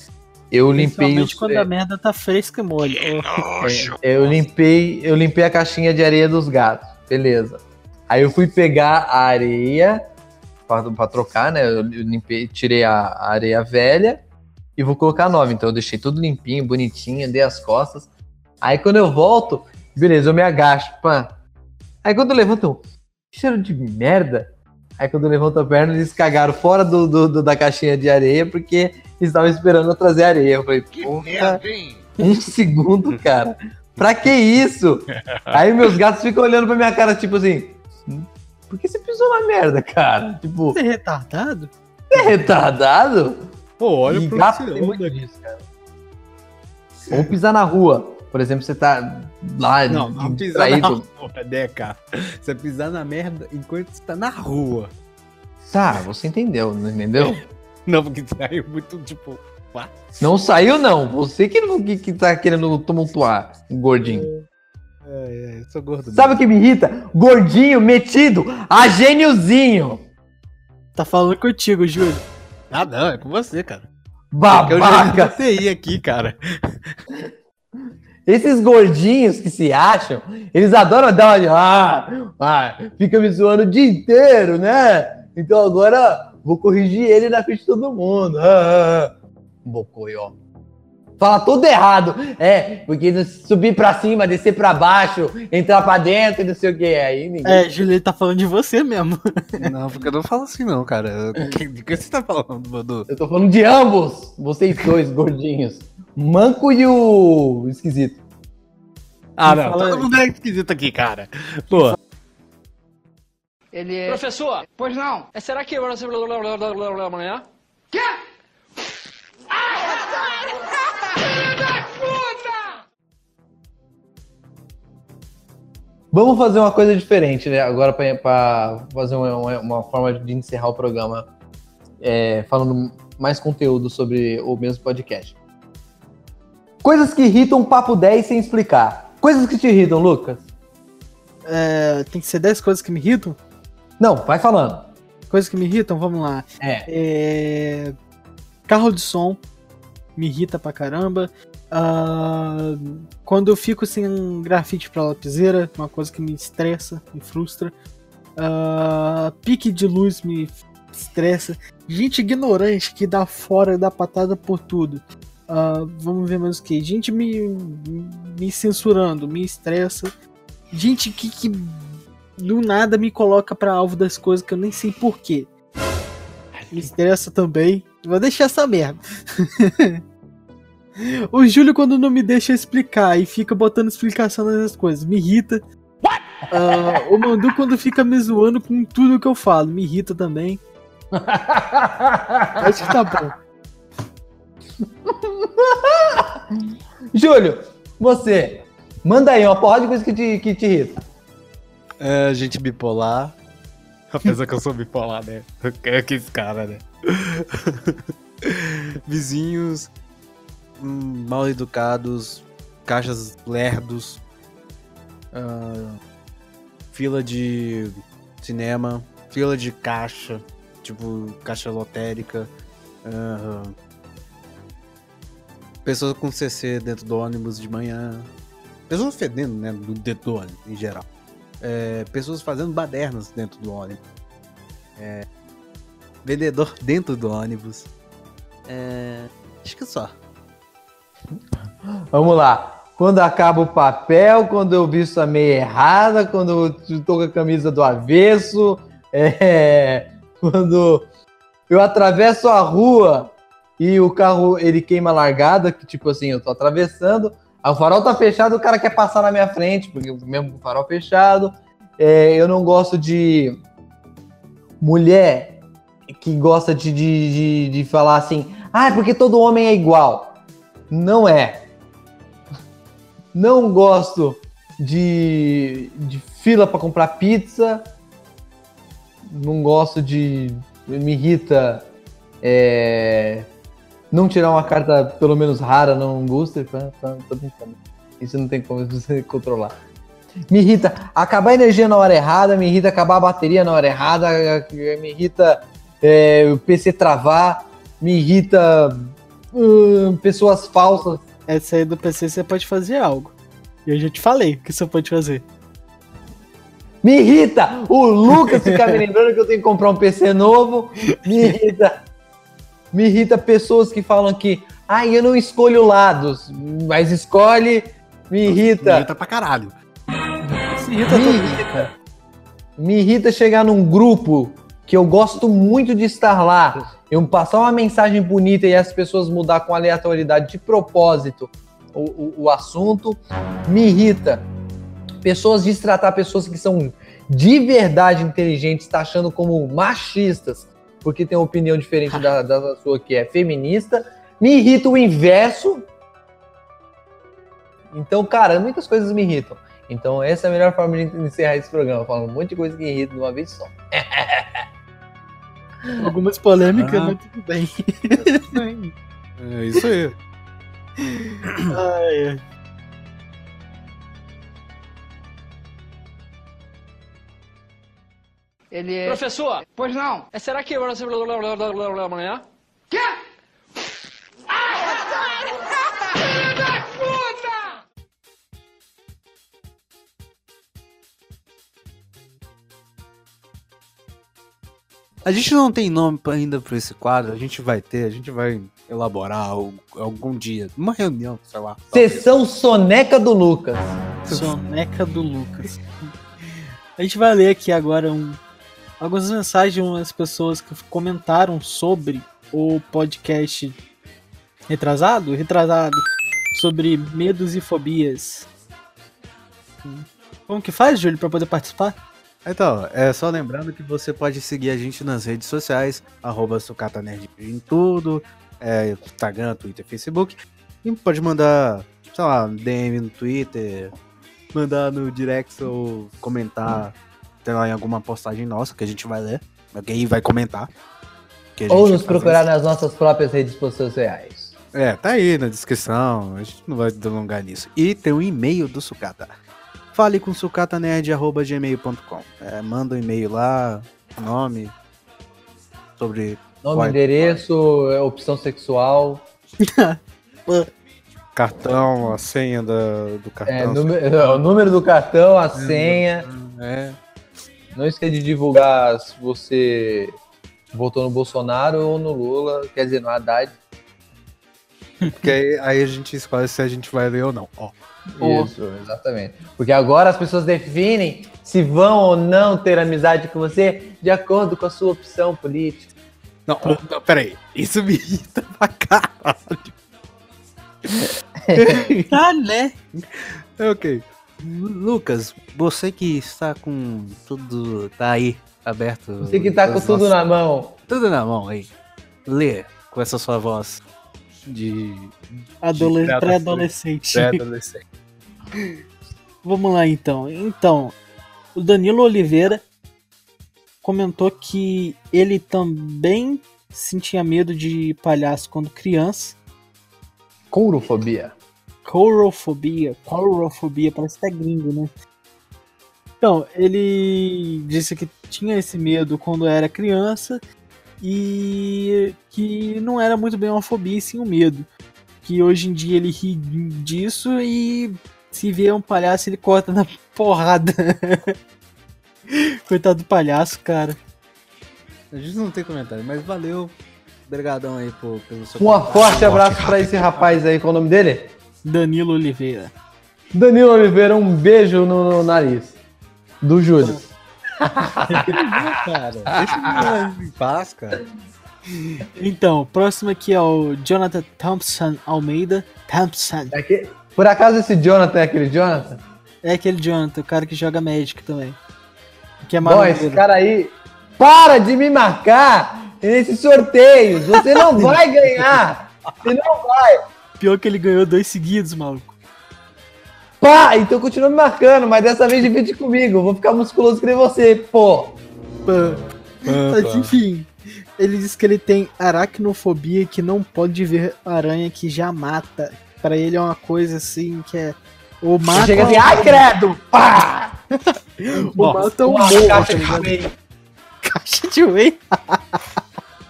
eu limpei principalmente os, quando a merda tá fresca e mole. Ou- É, eu limpei, eu limpei a caixinha de areia dos gatos. Beleza. Aí eu fui pegar a areia pra, pra trocar, né? Eu limpei, tirei a, a areia velha e vou colocar a nova. Então eu deixei tudo limpinho, bonitinho, dei as costas. Aí quando eu volto, beleza, eu me agacho, pã. Aí quando eu levanto, eu, que cheiro de merda. Aí quando eu levanto a perna, eles cagaram fora do, do- do- da caixinha de areia porque estavam esperando eu trazer areia. Eu falei, porra, um segundo, cara. Pra que isso? Aí meus gatos ficam olhando pra minha cara, tipo assim. "Hum, Por que você pisou na merda, cara? Tipo, Você é retardado? você é retardado? Pô, olha e pro gato que tem você muito disso, cara. Ou pisar na rua. Por exemplo, você tá lá Não, não pisar na distraído. rua, Deca. Você pisar na merda enquanto você tá na rua. Tá, você entendeu, não entendeu? *laughs* Não, porque saiu muito, tipo, Não saiu, não. Você que, que, que tá querendo tumultuar, gordinho. É, é, eu sou gordo. Sabe o que me irrita? Gordinho, metido, a gêniozinho. Tá falando contigo, Júlio. Ah, não, é com você, cara. Porque eu já Babaca. Aqui, cara. Esses gordinhos que se acham, eles adoram dar uma de. Ah, ah, fica me zoando o dia inteiro, né? Então agora vou corrigir ele na frente de todo mundo. Ah, ah, ah. Bocoió. Fala tudo errado. É, porque subir pra cima, descer pra baixo, entrar pra dentro e não sei o que. Aí ninguém. É, Júlio, ele tá falando de você mesmo. *laughs* Não, porque eu não falo assim, não, cara. *laughs* Que- De que você tá falando, Manu? Eu tô falando de ambos, vocês dois gordinhos. Manco e o esquisito. Ah, não. Fala. Todo mundo é esquisito aqui, cara. Pô, Ele é. Professor, Pois não. é, será que amanhã? *laughs* Vamos fazer uma coisa diferente, né? Agora pra, pra fazer uma, uma- uma forma de encerrar o programa é, falando mais conteúdo sobre o mesmo podcast. Coisas que irritam papo 10 sem explicar. Coisas que te irritam, Lucas? É, tem que ser 10 coisas que me irritam? Não, vai falando. Coisas que me irritam, vamos lá. É. É, Carro de som me irrita pra caramba. Ah, quando eu fico sem um grafite pra lapiseira, uma coisa que me estressa, me frustra. Ah, pique de luz me estressa. Gente ignorante que dá fora, dá patada por tudo. Ah, vamos ver mais o que. Gente me, me censurando, me estressa. Gente que, que do nada me coloca pra alvo das coisas que eu nem sei porquê. Me estressa também. Vou deixar essa merda. *laughs* o Júlio, quando não me deixa explicar e fica botando explicação nas coisas, me irrita. Ah, o Mandu, quando fica me zoando com tudo que eu falo, me irrita também. *laughs* Acho que tá bom. *laughs* Júlio, você, manda aí uma porrada de coisa que te, que te irrita. é, gente bipolar. Apesar que eu sou bipolar, né? É que esse cara, né? *laughs* Vizinhos hum, mal educados, caixas lerdos, ah, fila de cinema, fila de caixa, tipo caixa lotérica, ah, pessoas com CC dentro do ônibus de manhã, pessoas fedendo, né, dentro do ônibus em geral. É, pessoas fazendo badernas dentro do ônibus. É, vendedor *laughs* dentro do ônibus. É, acho que só. Vamos lá. Quando acaba o papel, quando eu visto a meia errada, quando eu tô com a camisa do avesso, *laughs* é, quando eu atravesso a rua e o carro ele queima largada, que tipo assim, eu tô atravessando, o farol tá fechado, o cara quer passar na minha frente, porque mesmo com o farol fechado, é, eu não gosto de mulher que gosta de, de, de, de falar assim, ah, é porque todo homem é igual. Não é. Não gosto de, de fila para comprar pizza. Não gosto de. Me irrita é, não tirar uma carta pelo menos rara não booster. Tá, tá, tô brincando. Isso não tem como você *laughs* controlar. Me irrita acabar a energia na hora errada, me irrita acabar a bateria na hora errada, me irrita é, o PC travar, me irrita hum, pessoas falsas Essa aí do PC você pode fazer algo. E eu já te falei o que você pode fazer. Me irrita o Lucas ficar me *laughs* lembrando que eu tenho que comprar um PC novo. Me irrita. Me irrita pessoas que falam que, ah, eu não escolho lados, mas escolhe. Me irrita. Irrita pra caralho. Se irrita Me irrita. Me irrita chegar num grupo que eu gosto muito de estar lá. Eu passar uma mensagem bonita e as pessoas mudar com aleatoriedade de propósito o, o, o assunto. Me irrita. Pessoas destratar pessoas que são de verdade inteligentes, tá achando como machistas, porque tem uma opinião diferente da, da sua que é feminista. Me irrita o inverso. Então, cara, muitas coisas me irritam. Então, essa é a melhor forma de encerrar esse programa, falando um monte de coisa que irrita de uma vez só. *laughs* Algumas polêmicas, Ah. mas tudo bem. *laughs* É isso aí. *laughs* Ai, ai. Ele é. Professor, Pois não. é, será que você amanhã? A gente não tem nome ainda pra esse quadro, a gente vai ter, a gente vai elaborar al- algum dia, uma reunião, sei lá. Sessão Soneca do Lucas. Soneca do Lucas. *laughs* A gente vai ler aqui agora um, algumas mensagens de umas pessoas que comentaram sobre o podcast retrasado, retrasado, sobre medos e fobias. Como que faz, Júlio, pra poder participar? Então, é só lembrando que você pode seguir a gente nas redes sociais, arroba Sucata Nerd em tudo, é, Instagram, Twitter, Facebook. E pode mandar, sei lá, DM no Twitter, mandar no direct ou comentar, sei lá, em alguma postagem nossa que a gente vai ler. Alguém vai comentar. Ou nos vai procurar fazer nas nossas próprias redes sociais. isso. É, tá aí na descrição, a gente não vai delongar nisso. E tem o e-mail do Sucata. Fale com sucatanerd.gmail.com. É, manda um e-mail lá, nome, sobre Nome, Vai. endereço, é, opção sexual, *laughs* cartão, a senha da- do cartão. é, número, *laughs* o número do cartão, a senha. É, Não esqueça de divulgar se você votou no Bolsonaro ou no Lula, quer dizer, no Haddad. porque aí, aí a gente escolhe se a gente vai ler ou não. Ó. Isso, exatamente. Porque agora as pessoas definem se vão ou não ter amizade com você de acordo com a sua opção política. não, não, peraí. Isso me irrita pra caralho. Ah, *laughs* né? Ok. Lucas, você que está com tudo. tá aí aberto. Você que tá com das tudo nossas- na mão. Tudo na mão aí. Lê com essa sua voz de Adole- De Pré-adolescente. pré-adolescente. *laughs* Vamos lá então. Então, o Danilo Oliveira comentou que ele também sentia medo de palhaço quando criança. Courofobia. Courofobia. Courofobia, parece até gringo, né? Então, ele disse que tinha esse medo quando era criança e que não era muito bem uma fobia, e sim um medo. Que hoje em dia ele ri disso e se vê um palhaço ele corta na *laughs* porrada. *laughs* Coitado do palhaço, cara. A gente não tem comentário, mas valeu. Obrigadão aí por, pelo seu Um forte abraço pra esse rapaz aí, qual é o nome dele? Danilo Oliveira. Danilo Oliveira, um beijo no, no nariz. Do Júlio. cara. Deixa eu em paz, cara. Então, o próximo aqui é o Jonathan Thompson Almeida. Thompson. É que- por acaso esse Jonathan é aquele Jonathan? É aquele Jonathan, o cara que joga Magic também. Que é Bom, esse cara aí, para de me marcar nesses sorteios. Você não *laughs* vai ganhar. Você não vai. Pior que ele ganhou dois seguidos, maluco. Pá, então continua me marcando, mas dessa vez divide comigo. Vou ficar musculoso que nem você, pô. Pã. Mas enfim, ele diz que ele tem aracnofobia e que não pode ver aranha que já mata. Pra ele é uma coisa assim que é. Ou mata. Chega assim, ai credo, pá. ou mata ou Uma morre, caixa tá de whey. Caixa de whey.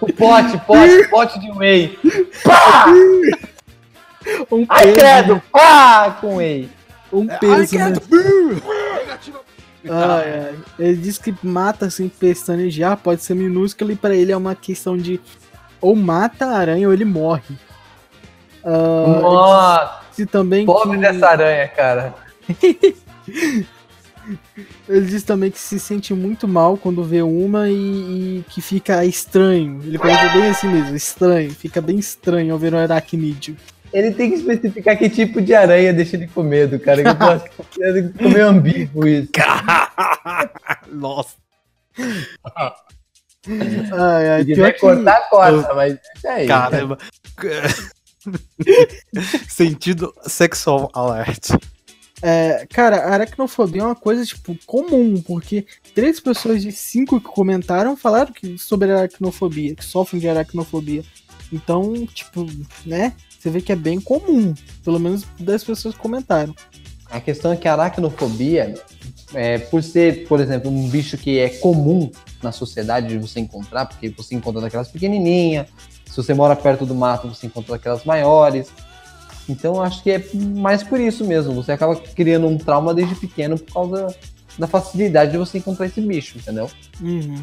O pote, pote, pote de whey. Pá! *laughs* Um Ai credo, pá, com whey. Um peso, né? Ai, ai. Ele diz que mata assim, pestanejar, pode ser minúsculo e pra ele é uma questão de ou mata a aranha ou ele morre. Ah, Nossa, e também pobre que- dessa aranha, cara. *laughs* Ele diz também que se sente muito mal quando vê uma e, e que fica estranho. Ele coloca bem assim mesmo, estranho. Fica bem estranho ao ver um aracnídeo. Ele tem que especificar que tipo de aranha deixa ele com medo, cara. Eu tô achando *laughs* que ficou meio ambíguo isso. Nossa. Ai, ai, Se pior quiser que- cortar, corta, mas isso aí. Caramba. *laughs* Sentido sexual alert. É, cara, a aracnofobia é uma coisa, tipo, comum, porque três pessoas de cinco que comentaram falaram que sobre aracnofobia, que sofrem de aracnofobia. Então, tipo, né? Você vê que é bem comum. Pelo menos das pessoas que comentaram. A questão é que a aracnofobia, é, por ser, por exemplo, um bicho que é comum na sociedade de você encontrar, porque você encontra daquelas pequenininhas, se você mora perto do mato, você encontra daquelas maiores. Então, acho que é mais por isso mesmo. Você acaba criando um trauma desde pequeno por causa da facilidade de você encontrar esse bicho, entendeu? Uhum.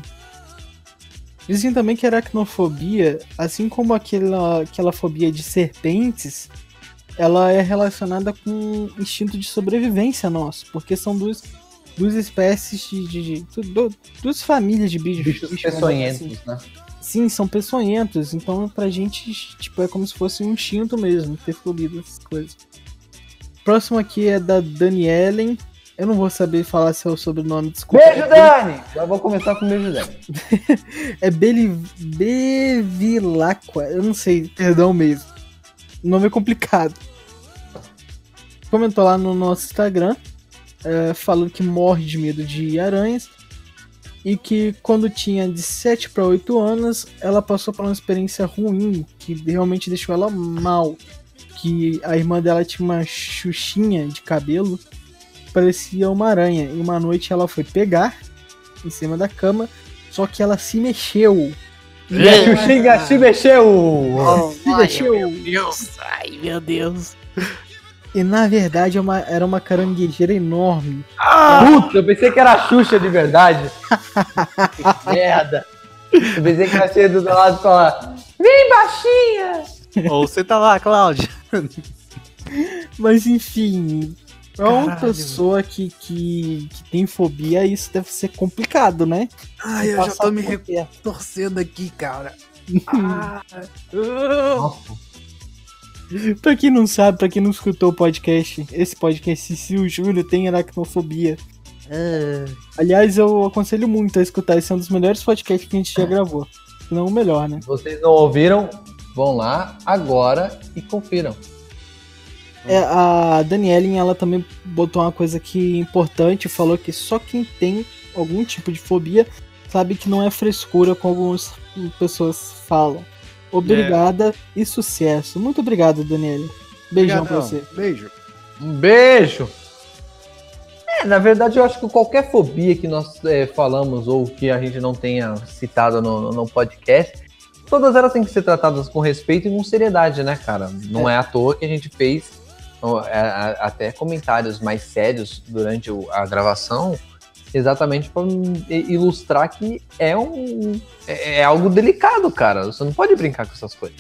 Dizem também que a aracnofobia, assim como aquela, aquela fobia de serpentes, ela é relacionada com instinto de sobrevivência nosso, porque são duas, duas espécies de, de, de- du- du- duas famílias de bichos. Bichos peçonhentos, assim. né? Sim, são peçonhentos, então pra gente, tipo, é como se fosse um instinto mesmo, ter fobia dessas coisas. Próximo aqui é da Danielen. Eu não vou saber falar se o sobrenome, desculpa. Beijo, Dani! Já vou começar com o beijo, Dani. *laughs* É Beli... Bevilacqua, eu não sei, perdão mesmo. O nome é complicado. Comentou lá no nosso Instagram, é, falando que morre de medo de aranhas e que quando tinha de 7 para 8 anos, ela passou por uma experiência ruim, que realmente deixou ela mal. Que a irmã dela tinha uma xuxinha de cabelo, parecia uma aranha. E uma noite ela foi pegar em cima da cama, só que ela se mexeu. E a Xuxinga se mexeu! Se mexeu. Deus, ai meu Deus. E na verdade é uma- era uma caranguejeira enorme. Puta, eu pensei que era a Xuxa de verdade. Que *laughs* merda. Eu pensei que ela ia do lado e falar: Vem, baixinha! Ou você tá lá, Cláudia. Mas enfim, pra uma pessoa que, que, que tem fobia, isso deve ser complicado, né? Ai, eu já tô me retorcendo aqui, cara. Nossa, *laughs* Pra quem não sabe, pra quem não escutou o podcast, esse podcast, se o Júlio tem aracnofobia. Aliás, eu aconselho muito a escutar, esse é um dos melhores podcasts que a gente já gravou. Se não o melhor, né? vocês não ouviram? Vão lá agora e confiram. É, a Danielen, ela também botou uma coisa que é importante, falou que só quem tem algum tipo de fobia sabe que não é frescura como algumas pessoas falam. Obrigada e sucesso. Muito obrigado, Daniele. Beijão pra você. Beijo. Um beijo! É, na verdade, eu acho que qualquer fobia que nós é, falamos ou que a gente não tenha citado no, no podcast, todas elas têm que ser tratadas com respeito e com seriedade, né, cara? Não é, à toa que a gente fez é, até comentários mais sérios durante a gravação, exatamente para ilustrar que é um é, é algo delicado, cara. Você não pode brincar com essas coisas.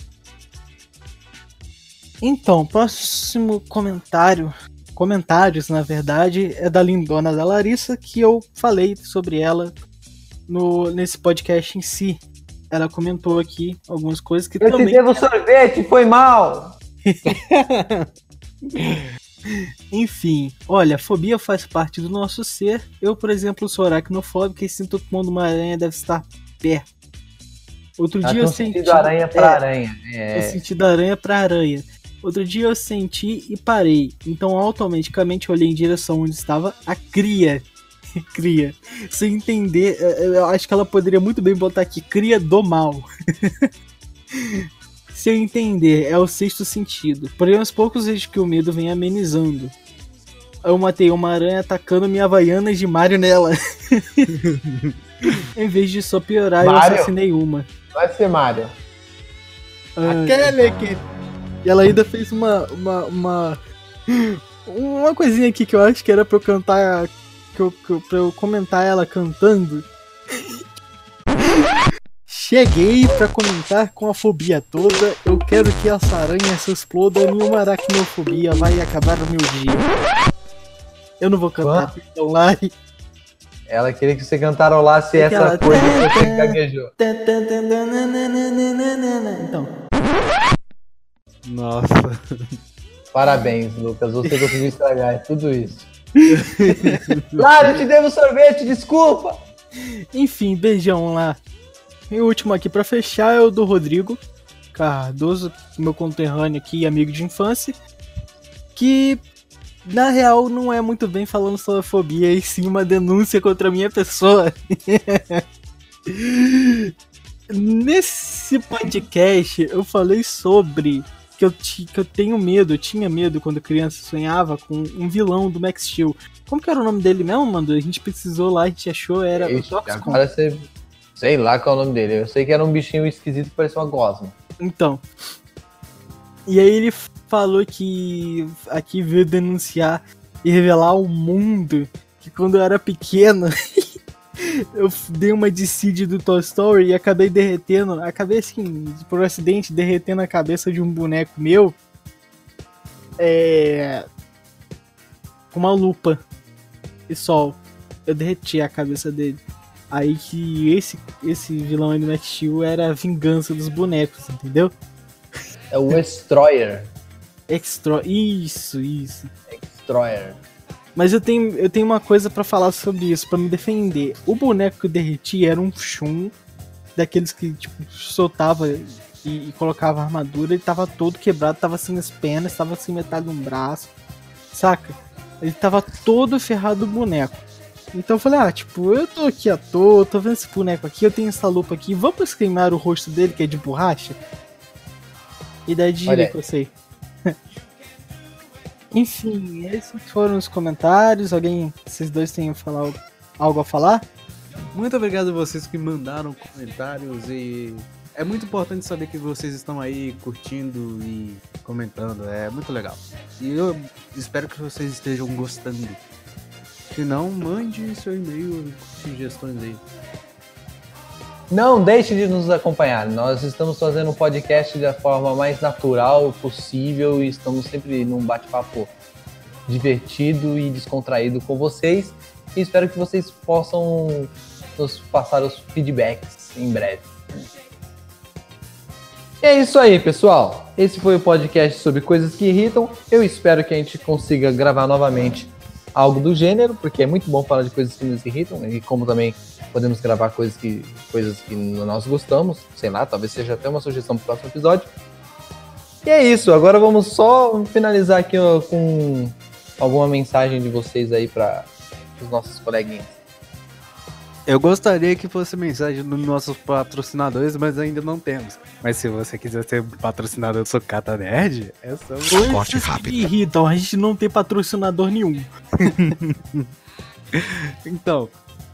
Então, próximo comentário. Comentários, na verdade, é da lindona da Larissa, que eu falei sobre ela no, nesse podcast em si. Ela comentou aqui algumas coisas que Eu te também. devo sorvete, foi mal. *laughs* Enfim, olha, fobia faz parte do nosso ser. Eu, por exemplo, sou aracnofóbico e sinto que quando uma aranha deve estar perto. Outro Ela dia eu senti. sentido aranha pra é, aranha. Eu É, senti da aranha pra aranha. Outro dia eu senti e parei. Então automaticamente eu olhei em direção onde estava a cria. *laughs* cria. Sem entender, eh, eu acho que ela poderia muito bem botar aqui cria do mal. *laughs* Sem entender, é o sexto sentido. Porém, aos poucos vejo que o medo vem amenizando. Eu matei uma aranha atacando minha Havaianas de Mario nela. *laughs* em vez de só piorar, eu Mario? assassinei uma. vai ser Mário. Ai, Aquele que. E ela ainda fez uma, uma, uma. Uma coisinha aqui que eu acho que era pra eu cantar. Que eu, que eu, pra eu comentar ela cantando. Cheguei pra comentar com a fobia toda. Eu quero que essa aranha se exploda em uma aracnofobia. Vai acabar o meu dia. Eu não vou cantar, então lá. Ela queria que você cantarolasse essa Aquela- coisa que você gaguejou. Então, Nossa. Parabéns, Lucas. Você conseguiu estragar tudo isso. Claro, eu te devo sorvete, desculpa. Enfim, beijão lá. E o último aqui pra fechar é o do Rodrigo Cardoso, meu conterrâneo aqui, amigo de infância, que na real não é muito bem falando sobre fobia, e sim uma denúncia contra a minha pessoa. *laughs* Nesse podcast eu falei sobre que eu, que eu tenho medo, eu tinha medo quando criança sonhava com um vilão do Max Steel. Como que era o nome dele mesmo, mano? A gente precisou lá, a gente achou, era o Ixi, Toxicon. agora você. Sei lá qual é o nome dele. Eu sei que era um bichinho esquisito que parecia uma gosma. Então. E aí ele falou que aqui veio denunciar e revelar ao mundo que quando eu era pequeno *laughs* eu dei uma de Seed do Toy Story e acabei derretendo, acabei assim, por acidente, derretendo a cabeça de um boneco meu é, com uma lupa e sol. Eu derreti a cabeça dele. Aí que esse, esse vilão aí do Max Steel era a vingança dos bonecos, entendeu? É o Destroyer. Extra. Isso, isso. Destroyer. Mas eu tenho, eu tenho uma coisa pra falar sobre isso, pra me defender. O boneco que eu derreti era um Shun, daqueles que, tipo, soltava e, e colocava armadura, ele tava todo quebrado, tava sem as pernas, tava sem metade de um braço, saca? Ele tava todo ferrado o boneco. Então eu falei, ah, tipo, eu tô aqui à toa, tô vendo esse boneco aqui, eu tenho essa lupa aqui, vamos queimar o rosto dele, que é de borracha? Ideia de Olha. gíria que eu sei. Enfim, esses foram os comentários. Alguém, vocês dois têm falar, algo a falar? Muito obrigado a vocês que mandaram comentários e é muito importante saber que vocês estão aí curtindo e comentando, é muito legal. E eu espero que vocês estejam gostando. Se não, mande seu e-mail sugestões aí. Não deixe de nos acompanhar. Nós estamos fazendo um podcast da forma mais natural possível e estamos sempre num bate-papo divertido e descontraído com vocês. E espero que vocês possam nos passar os feedbacks em breve. E é isso aí, pessoal. Esse foi o podcast sobre coisas que irritam. Eu espero que a gente consiga gravar novamente algo do gênero, porque é muito bom falar de coisas que nos irritam e como também podemos gravar coisas que, coisas que nós gostamos, sei lá, talvez seja até uma sugestão para o próximo episódio. E é isso, agora vamos só finalizar aqui ó, com alguma mensagem de vocês aí para os nossos coleguinhas. Eu gostaria que fosse mensagem dos nossos patrocinadores, mas ainda não temos. Mas se você quiser ser patrocinador do Socata Nerd, é só Coisas que me irritam, a gente não tem patrocinador nenhum. *laughs* Então,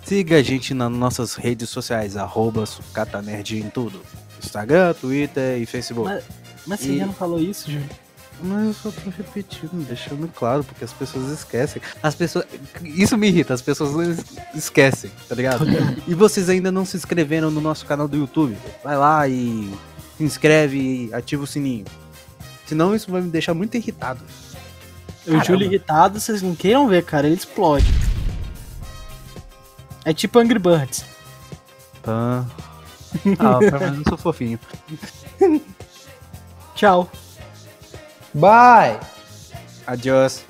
siga a gente nas nossas redes sociais, arroba Sucata Nerd em tudo. Instagram, Twitter e Facebook. Mas- Mas você E- já não falou isso, Júlio? Mas eu só tô repetindo, deixando claro, porque as pessoas esquecem. As pessoas. Isso me irrita, as pessoas es- esquecem, tá ligado? *laughs* e vocês ainda não se inscreveram no nosso canal do YouTube? Vai lá e se inscreve e ativa o sininho. Senão isso vai me deixar muito irritado. O Júlio irritado, vocês não queiram ver, cara, ele explode. É tipo Angry Birds. Pã. *laughs* Ah, pelo menos eu sou fofinho. Tchau. Bye! Adiós.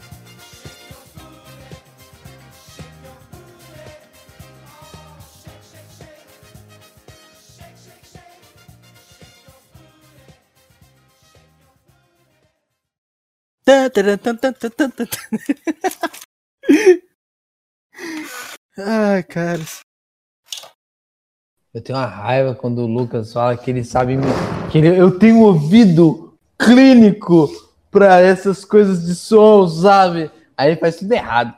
Ai, cara. Eu tenho uma raiva quando o Lucas fala que ele sabe. Que ele- eu tenho um ouvido clínico pra essas coisas de som, sabe? Aí faz tudo errado.